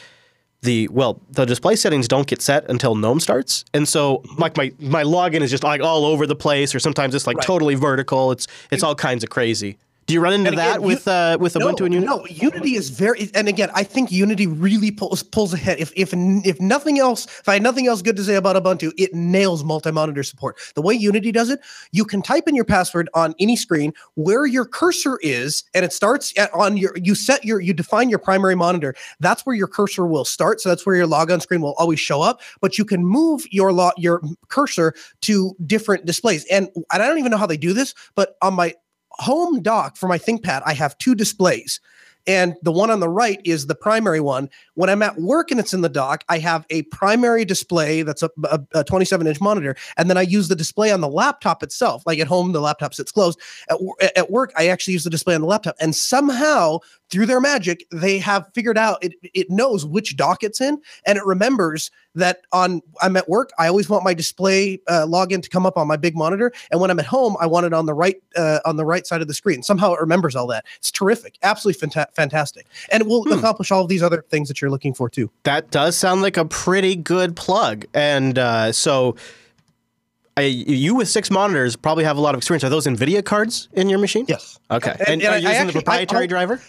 the well the display settings don't get set until gnome starts and so mm-hmm. like my my login is just like all over the place or sometimes it's like Right. totally vertical it's it's all kinds of crazy do you run into again, that with uh with No, ubuntu and unity no, Unity is very, and again, I think Unity really pulls pulls ahead. If if if nothing else, if I had nothing else good to say about Ubuntu, it nails multi-monitor support. The way Unity does it, you can type in your password on any screen where your cursor is, and it starts at, on your. You set your, you define your primary monitor. That's where your cursor will start. So that's where your logon screen will always show up. But you can move your lo- your cursor to different displays, and, and I don't even know how they do this, but on my home dock for my ThinkPad, I have two displays. And the one on the right is the primary one. When I'm at work and it's in the dock, I have a primary display that's a, a, 27 inch monitor. And then I use the display on the laptop itself. Like at home, the laptop sits closed. At, at work, I actually use the display on the laptop. And somehow, through their magic, they have figured out it, it knows which dock it's in. And it remembers that on I'm at work, I always want my display uh, login to come up on my big monitor. And when I'm at home, I want it on the right uh, on the right side of the screen. Somehow it remembers all that. It's terrific, absolutely fanta- fantastic, and it will accomplish all of these other things that you're looking for too. that does sound like a pretty good plug and uh so I, you with six monitors probably have a lot of experience. Are those NVIDIA cards in your machine? Yes. Okay. And- And, and are you I using the actually- I- proprietary I'll- driver?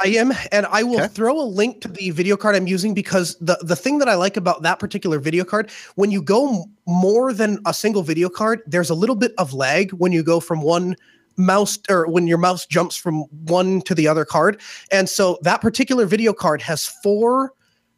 I am, and I will Okay. throw a link to the video card I'm using because the the thing that I like about that particular video card, when you go more than a single video card, there's a little bit of lag when you go from one mouse or when your mouse jumps from one to the other card, and so that particular video card has four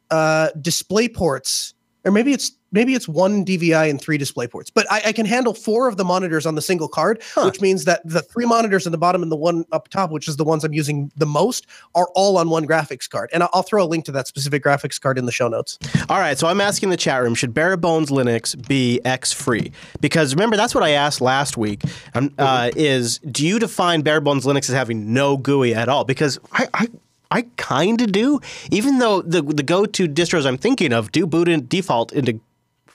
uh, display ports, or maybe it's maybe it's one DVI and three display ports, but I, I can handle four of the monitors on the single card, which means that the three monitors in the bottom and the one up top, which is the ones I'm using the most, are all on one graphics card. And I'll, I'll throw a link to that specific graphics card in the show notes. All right, so I'm asking the chat room: Should bare bones Linux be X free? Because remember, that's what I asked last week. Um, uh, is do you define bare bones Linux as having no GUI at all? Because I. I I kind of do, even though the the go to distros I'm thinking of do boot in default into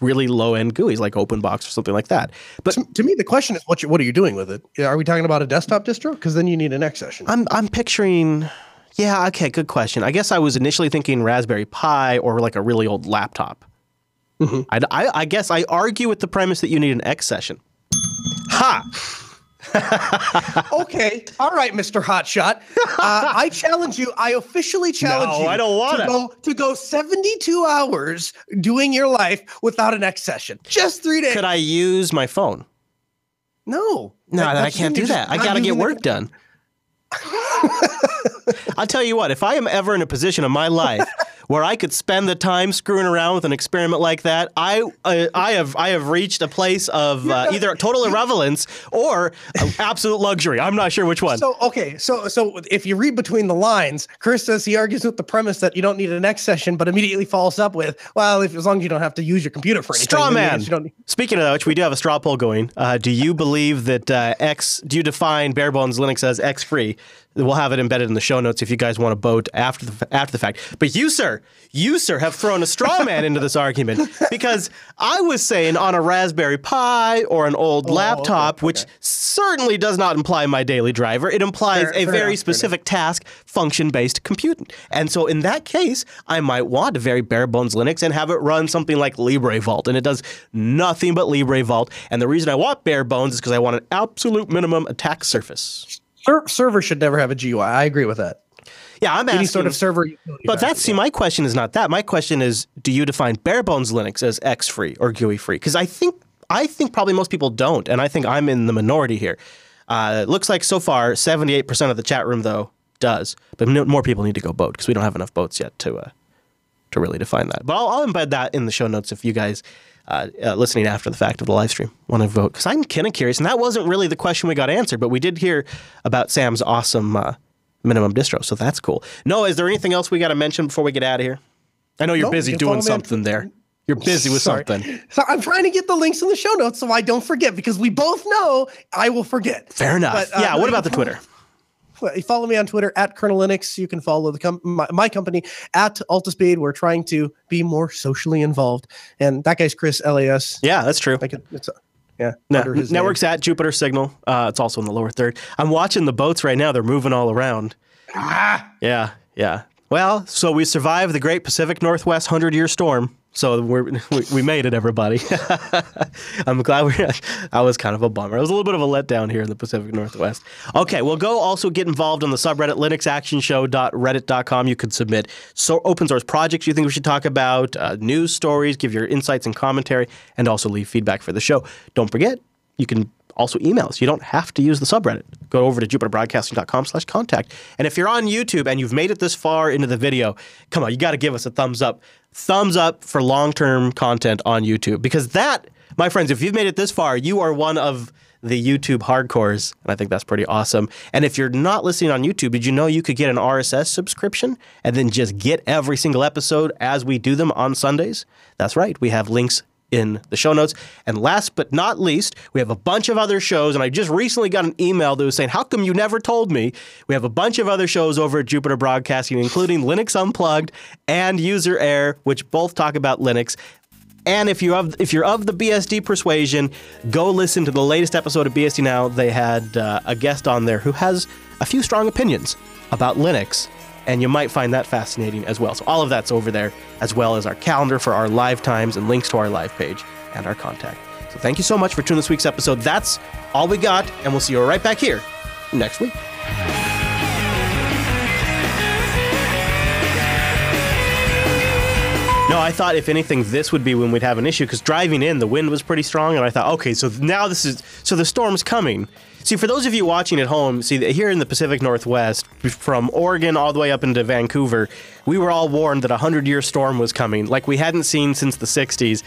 really low end GUIs like OpenBox or something like that. But To, to me, the question is, what you, what are you doing with it? Are we talking about a desktop distro? Because then you need an X session. I'm I'm picturing. Yeah, okay, good question. I guess I was initially thinking Raspberry Pi or like a really old laptop. Mm-hmm. I, I, I guess I argue with the premise that you need an X session. Ha! okay, all right, Mr. Hotshot. Uh, I challenge you. I officially challenge No, you. I don't wanna. to go to go 72 hours doing your life without an X session. Just three days. Could I use my phone? No, No, That- I can't do that. I got to get using the- work done. I'll tell you what, if I am ever in a position in my life where I could spend the time screwing around with an experiment like that, I uh, I have I have reached a place of uh, either total irrelevance or absolute luxury. I'm not sure which one. So okay, so so if you read between the lines, Chris says he argues with the premise that you don't need an X session, but immediately follows up with, "Well, if as long as you don't have to use your computer for anything, Straw man. Need- Speaking of which, we do have a straw poll going. Uh, do you believe that uh, X? Do you define bare bones Linux as X free? We'll have it embedded in the show notes if you guys want to vote after the after the fact. But you, sir, you, sir, have thrown a straw man into this argument because I was saying on a Raspberry Pi or an old oh, laptop, which certainly does not imply my daily driver. It implies Fair- a fair very enough, specific task, function based computing. And so in that case, I might want a very bare bones Linux and have it run something like LibreVault. And it does nothing but LibreVault. And the reason I want bare bones is because I want an absolute minimum attack surface. Ser- server should never have a GUI. I agree with that. Yeah, I'm Any asking. sort of server. but that's see, my question is not that. My question is, do you define bare bones Linux as X free or GUI free? Because I think I think probably most people don't, and I think I'm in the minority here. Uh, it looks like so far, 78% of the chat room though does, but no, more people need to go boat because we don't have enough boats yet to uh, to really define that. But I'll, I'll embed that in the show notes if you guys. Uh, uh, listening after the fact of the live stream want to vote because I'm kind of curious, and that wasn't really the question we got answered, but we did hear about Sam's awesome uh, minimum distro, so that's cool. Noah, is there anything else we got to mention before we get out of here? I know you're No, you busy can doing follow me on something there. You're busy with Sorry. something. So I'm trying to get the links in the show notes so I don't forget because we both know I will forget. Fair enough. But, uh, yeah. What about the Twitter? You follow me on Twitter at Kernel Linux. You can follow the com- my, my company at Altispeed. We're trying to be more socially involved, and that guy's ChrisLAS. Yeah, that's true. Like it, it's a, yeah, No, under his name. network's at Jupiter Signal. Uh, it's also in the lower third. I'm watching the boats right now. They're moving all around. Ah, Yeah, yeah. Well, so we survived the Great Pacific Northwest hundred year storm. So we, we made it, everybody. I'm glad we. I was kind of a bummer. It was a little bit of a letdown here in the Pacific Northwest. Okay, well, go also get involved on the subreddit linuxactionshow.reddit.com. You could submit so open source projects you think we should talk about, uh, news stories, give your insights and commentary, and also leave feedback for the show. Don't forget, you can also emails. You don't have to use the subreddit. Go over to jupiterbroadcasting.com slash contact. And if you're on YouTube and you've made it this far into the video, come on, you got to give us a thumbs up. Thumbs up for long-term content on YouTube. Because that, my friends, if you've made it this far, you are one of the YouTube hardcores. And I think that's pretty awesome. And if you're not listening on YouTube, did you know you could get an RSS subscription and then just get every single episode as we do them on Sundays? That's right. We have links in the show notes. And last but not least, we have a bunch of other shows. And I just recently got an email that was saying, How come you never told me? We have a bunch of other shows over at Jupiter Broadcasting, including Linux Unplugged and User Error, which both talk about Linux. And if you're of if you're of the BSD persuasion, go listen to the latest episode of BSD Now. They had uh, a guest on there who has a few strong opinions about Linux, and you might find that fascinating as well. So all of that's over there, as well as our calendar for our live times and links to our live page and our contact. So thank you so much for tuning this week's episode. That's all we got, and we'll see you right back here next week. No, I thought if anything, this would be when we'd have an issue because driving in, the wind was pretty strong, and I thought, okay, so now this is so the storm's coming. See, for those of you watching at home, see here in the Pacific Northwest, from Oregon all the way up into Vancouver, we were all warned that a hundred-year storm was coming, like we hadn't seen since the '60s.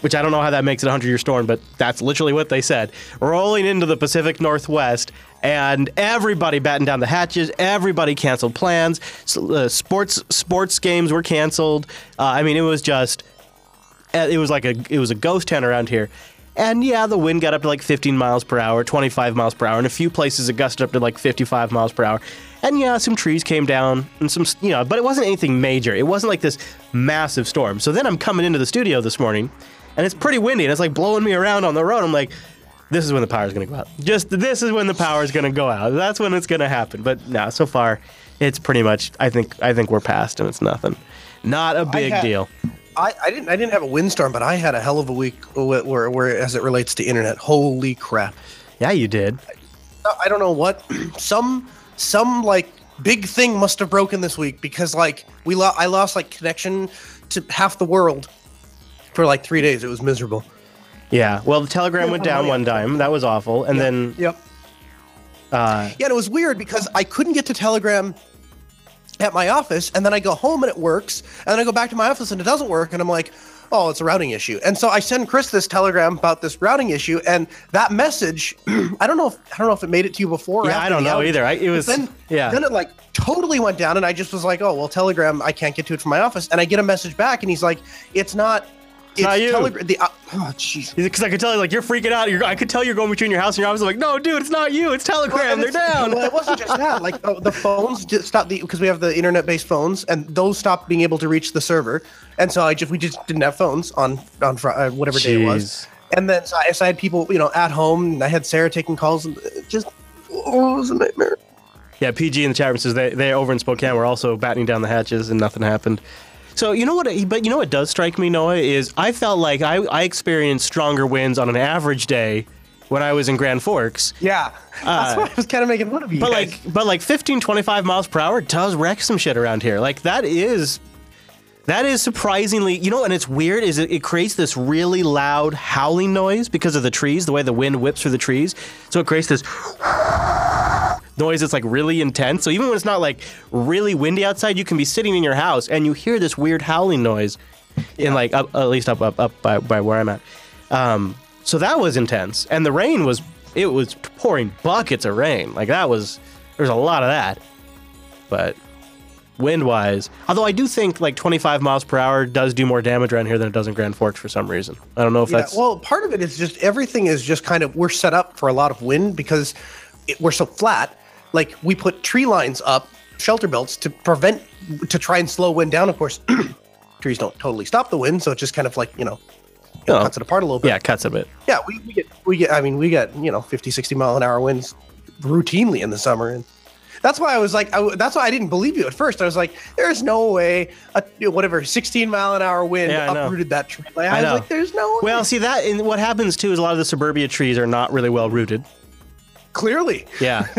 Which I don't know how that makes it a hundred-year storm, but that's literally what they said. Rolling into the Pacific Northwest, and everybody battened down the hatches. Everybody canceled plans. S- uh, sports sports games were canceled. Uh, I mean, it was just uh, it was like a it was a ghost town around here. And yeah, the wind got up to like 15 miles per hour, 25 miles per hour. In a few places, it gusted up to like 55 miles per hour. And yeah, some trees came down and some, you know, but it wasn't anything major. It wasn't like this massive storm. So then I'm coming into the studio this morning, and it's pretty windy, and it's like blowing me around on the road. I'm like, this is when the power is going to go out. Just this is when the power is going to go out. That's when it's going to happen. But no, so far, it's pretty much. I think I think we're past, and it's nothing. Not a big had- deal. I, I didn't I didn't have a windstorm, but I had a hell of a week where, where, where as it relates to internet. Holy crap! Yeah, you did. I don't know what some some like big thing must have broken this week because like we lo- I lost like connection to half the world for like three days. It was miserable. Yeah. Well, the telegram went down one time. That was awful. And then Yep. uh, Yeah, it was weird because I couldn't get to Telegram at my office, and then I go home and it works, and then I go back to my office and it doesn't work, and I'm like, oh, it's a routing issue. And so I send Chris this telegram about this routing issue, and that message, I don't know if I don't know if it made it to you before. or yeah, I don't know outage. either. I, it But was then, yeah. then it like totally went down, and I just was like, oh well, Telegram, I can't get to it from my office, and I get a message back, and he's like, it's not it's not you. Telegram. The uh, oh jeez. Because I could tell, you like, you're freaking out. You're, I could tell you're going between your house and your office. I'm like, no, dude, it's not you. It's Telegram. They're down. Well, it wasn't just that. Like uh, the phones just stopped because we have the internet-based phones, and those stopped being able to reach the server, and so I just we just didn't have phones on on uh, whatever day it was. And then so I, so I had people, you know, at home, and I had Sarah taking calls, and just oh, it was a nightmare. Yeah, PG in the chat room says they they over in Spokane were also battening down the hatches and nothing happened. So you know what? But you know what does strike me, Noah, is I felt like I, I experienced stronger winds on an average day when I was in Grand Forks. Yeah, uh, that's why I was kind of making fun of you. But guys. like, but like 15, 25 miles per hour does wreck some shit around here. Like that is, that is surprisingly, you know, and it's weird. Is it, it creates this really loud howling noise because of the trees, the way the wind whips through the trees. So it creates this noise that's like really intense. So even when it's not like really windy outside, you can be sitting in your house and you hear this weird howling noise. In like up, at least up up up by, by where I'm at. Um, so that was intense, and the rain was it was pouring buckets of rain. Like that was there's a lot of that. But wind wise, although I do think like 25 miles per hour does do more damage around here than it does in Grand Forks for some reason. I don't know if Yeah, that's well, part of it is just everything is just kind of we're set up for a lot of wind because it, we're so flat. Like we put tree lines up, shelter belts to prevent to try and slow wind down. Of course, trees don't totally stop the wind, so it just kind of like you know you know, cuts it apart a little bit. yeah, it cuts a bit. yeah. We, we get we get. I mean, we get you know 50, 60 mile an hour winds routinely in the summer, and that's why I was like, I that's why I didn't believe you at first. I was like, there's no way a whatever 16 mile an hour wind Yeah, know. uprooted that tree. Like, I I, was like, there's no way. Well, see that and what happens too is a lot of the suburbia trees are not really well rooted. Clearly. Yeah.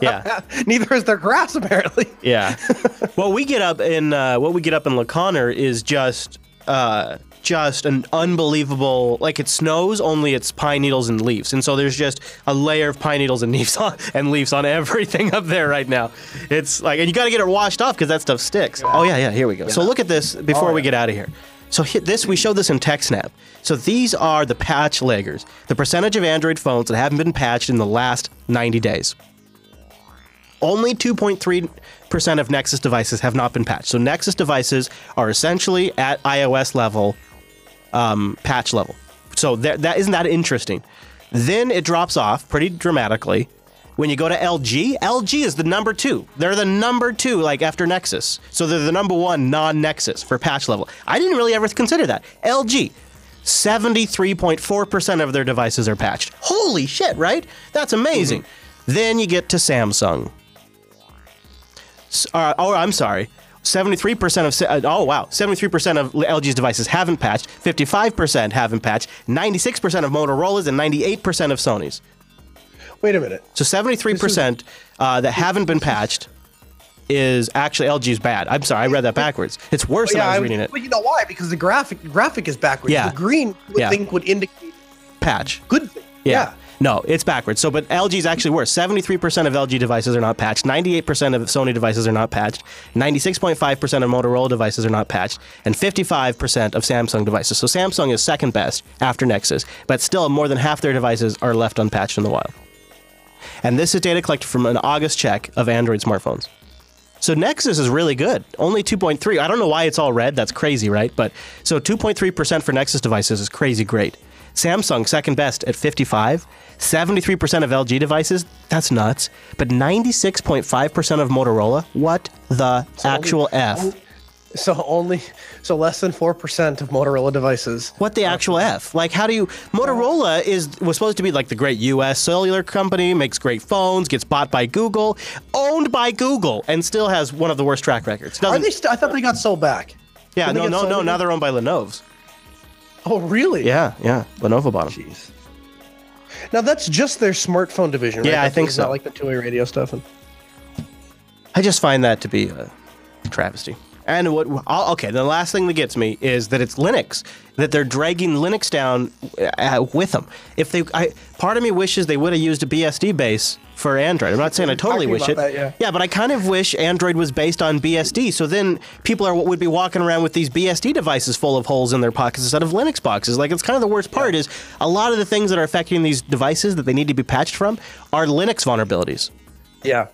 Yeah. Neither is their grass, apparently. Yeah. what we get up in uh, what we get up in LaConner is just uh, just an unbelievable like it snows only it's pine needles and leaves and so there's just a layer of pine needles and leaves on and leaves on everything up there right now it's like and you got to get it washed off because that stuff sticks oh yeah yeah here we go so look at this before we get out of here so this we showed this in TechSnap so these are the patch laggers the percentage of android phones that haven't been patched in the last 90 days only 2.3% of Nexus devices have not been patched. So Nexus devices are essentially at iOS level, um, patch level. So that, that isn't that interesting. Then it drops off pretty dramatically. When you go to LG, LG is the number two. They're the number two, like after Nexus. So they're the number one non-Nexus for patch level. I didn't really ever consider that. LG, 73.4% of their devices are patched. Holy shit, right? That's amazing. Then you get to Samsung. Uh, oh, I'm sorry. 73% of uh, oh wow, 73% of LG's devices haven't patched, 55% haven't patched, 96% of Motorola's and 98% of Sony's. Wait a minute. So 73% uh, that haven't been patched is actually LG's bad. I'm sorry, I read that backwards. It's worse than I was reading it. Well, you know why? Because the graphic graphic is backwards. Yeah. The green would Yeah. think would indicate Patch. good thing. Yeah. No, it's backwards. So, but LG is actually worse. 73% of LG devices are not patched. 98% of Sony devices are not patched. 96.5% of Motorola devices are not patched. And 55% of Samsung devices. So, Samsung is second best after Nexus, but still more than half their devices are left unpatched in the wild. And this is data collected from an August check of Android smartphones. So Nexus is really good. Only 2.3. I don't know why it's all red. That's crazy, right? But so 2.3% for Nexus devices is crazy great. Samsung second best at 55. 73% of LG devices, that's nuts. But 96.5% of Motorola, what the actual F? So only so less than four percent of Motorola devices. What the actual F? Like, how do you? Motorola is was supposed to be like the great U.S. cellular company, makes great phones, gets bought by Google, owned by Google, and still has one of the worst track records. Are Doesn't, they? St- I thought they got sold back. yeah, Did they no, no, no. again? Now they're owned by Lenovo's. Oh, really? Yeah, yeah. Lenovo bought them. Jeez. Now that's just their smartphone division, right? Yeah, I think so. Not like the two-way radio stuff. And I just find that to be a travesty. And what? I'll- Okay, the last thing that gets me is that it's Linux. That they're dragging Linux down uh, with them. If they, I, part of me wishes they would have used a BSD base for Android. I'm not saying I totally wish it. that, yeah. but I kind of wish Android was based on BSD. So then people are would be walking around with these BSD devices full of holes in their pockets instead of Linux boxes. Like it's kind of the worst part is a lot of the things that are affecting these devices that they need to be patched from are Linux vulnerabilities. yeah,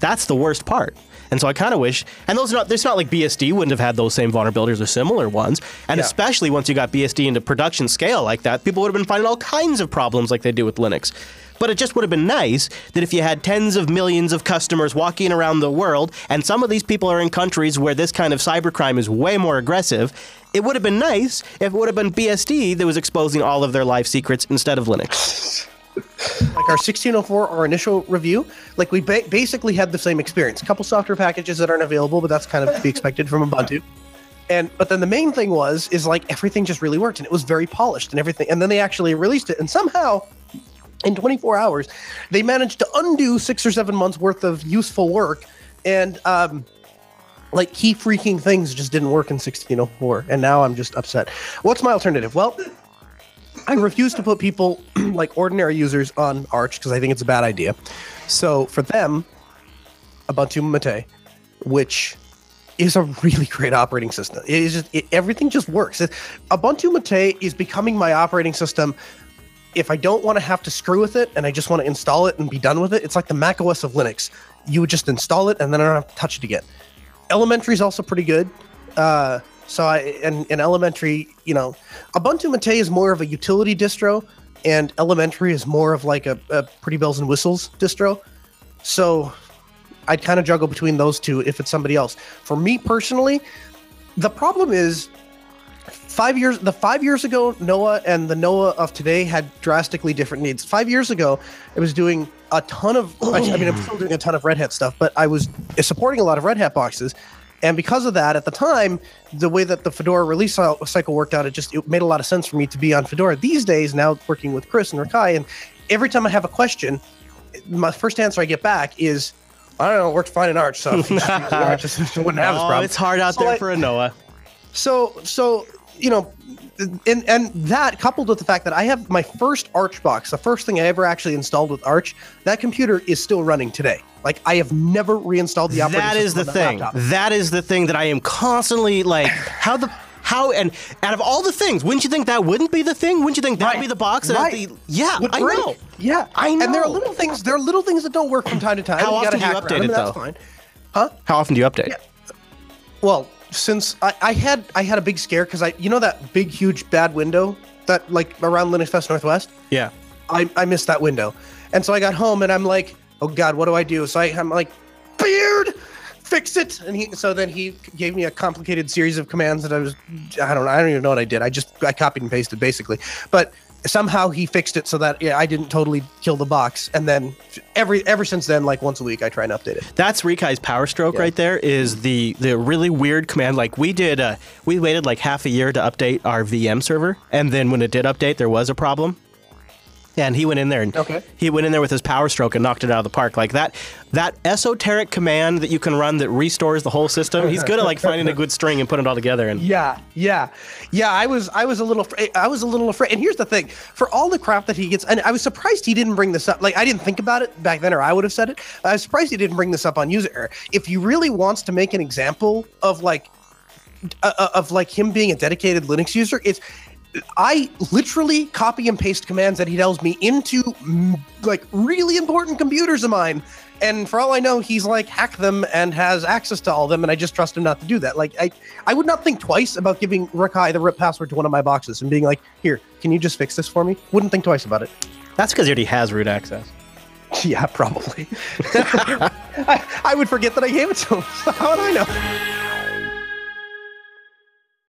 That's the worst part. And so I kind of wish, and those are not, there's not like BSD wouldn't have had those same vulnerabilities or similar ones. And Yeah. especially once you got BSD into production scale like that, people would have been finding all kinds of problems like they do with Linux. But it just would have been nice that if you had tens of millions of customers walking around the world, and some of these people are in countries where this kind of cybercrime is way more aggressive, it would have been nice if it would have been BSD that was exposing all of their life secrets instead of Linux. like our 1604 our initial review like we ba- basically had the same experience. A couple software packages that aren't available but that's kind of to be expected from ubuntu. And but then the main thing was is like everything just really worked and it was very polished and everything and then they actually released it and somehow in 24 hours they managed to undo six or seven months worth of useful work and um like key freaking things just didn't work in 1604 and now i'm just upset. What's my alternative? Well I refuse to put people like ordinary users on Arch because I think it's a bad idea. So for them, Ubuntu Mate, which is a really great operating system. It is just it, everything just works. It, Ubuntu Mate is becoming my operating system. If I don't want to have to screw with it and I just want to install it and be done with it, it's like the Mac OS of Linux. You would just install it and then I don't have to touch it again. Elementary is also pretty good. Uh, so I and, and elementary, you know, Ubuntu Mate is more of a utility distro, and elementary is more of like a, a pretty bells and whistles distro. So I'd kind of juggle between those two if it's somebody else. For me personally, the problem is five years the five years ago Noah and the Noah of today had drastically different needs. Five years ago, I was doing a ton of I mean I'm still doing a ton of Red Hat stuff, but I was supporting a lot of Red Hat boxes. And because of that, at the time, the way that the Fedora release cycle worked out, it just it made a lot of sense for me to be on Fedora. These days, now working with Chris and Rikai, and every time I have a question, my first answer I get back is, I don't know, it worked fine in Arch, so if you just use Arch, just wouldn't have this problem. it's hard out So there I- for a Noah. so so you know and and that coupled with the fact that i have my first arch box the first thing i ever actually installed with arch that computer is still running today like i have never reinstalled the operating That is the thing. laptop. That is the thing that I am constantly like, how the how and out of all the things, wouldn't you think that wouldn't be the thing? Wouldn't you think that would Right. be the box? that Right. the, yeah, Would I break. know. yeah I know. and there are little things there are little things that don't work from time to time How You often do you update it, that's though? fine How often do you update? well since i, I had i had a big scare because i you know that big huge bad window that like around linux fest northwest Yeah. I, I missed that window. And so I got home and I'm like, oh God, what do I do? So I, I'm like, Beard, fix it. And he, so then he gave me a complicated series of commands that I was, I don't I don't even know what I did. I just, I copied and pasted basically. But somehow he fixed it so that yeah, I didn't totally kill the box. And then every, ever since then, like once a week, I try and update it. That's Rikai's power stroke Yeah. right there. Is the the really weird command? Like we did, uh, we waited like half a year to update our VM server, and then when it did update, there was a problem. And he went in there and Okay. he went in there with his power stroke and knocked it out of the park. Like that that esoteric command that you can run that restores the whole system. He's good at like finding a good string and putting it all together. And Yeah, yeah, yeah. I was, I was a little, afraid, I was a little afraid. And here's the thing: for all the crap that he gets, and I was surprised he didn't bring this up. Like I didn't think about it back then, or I would have said it. I was surprised he didn't bring this up on user error. If he really wants to make an example of like, uh, uh, of like him being a dedicated Linux user, it's. I literally copy and paste commands that he tells me into like really important computers of mine. And for all I know, he's like hacked them and has access to all of them, and I just trust him not to do that. Like I, I would not think twice about giving Rikai the RIP password to one of my boxes and being like, "Here, can you just fix this for me?" Wouldn't think twice about it. that's because he already has root access. Yeah, probably. I, I would forget that I gave it to him. How would I know?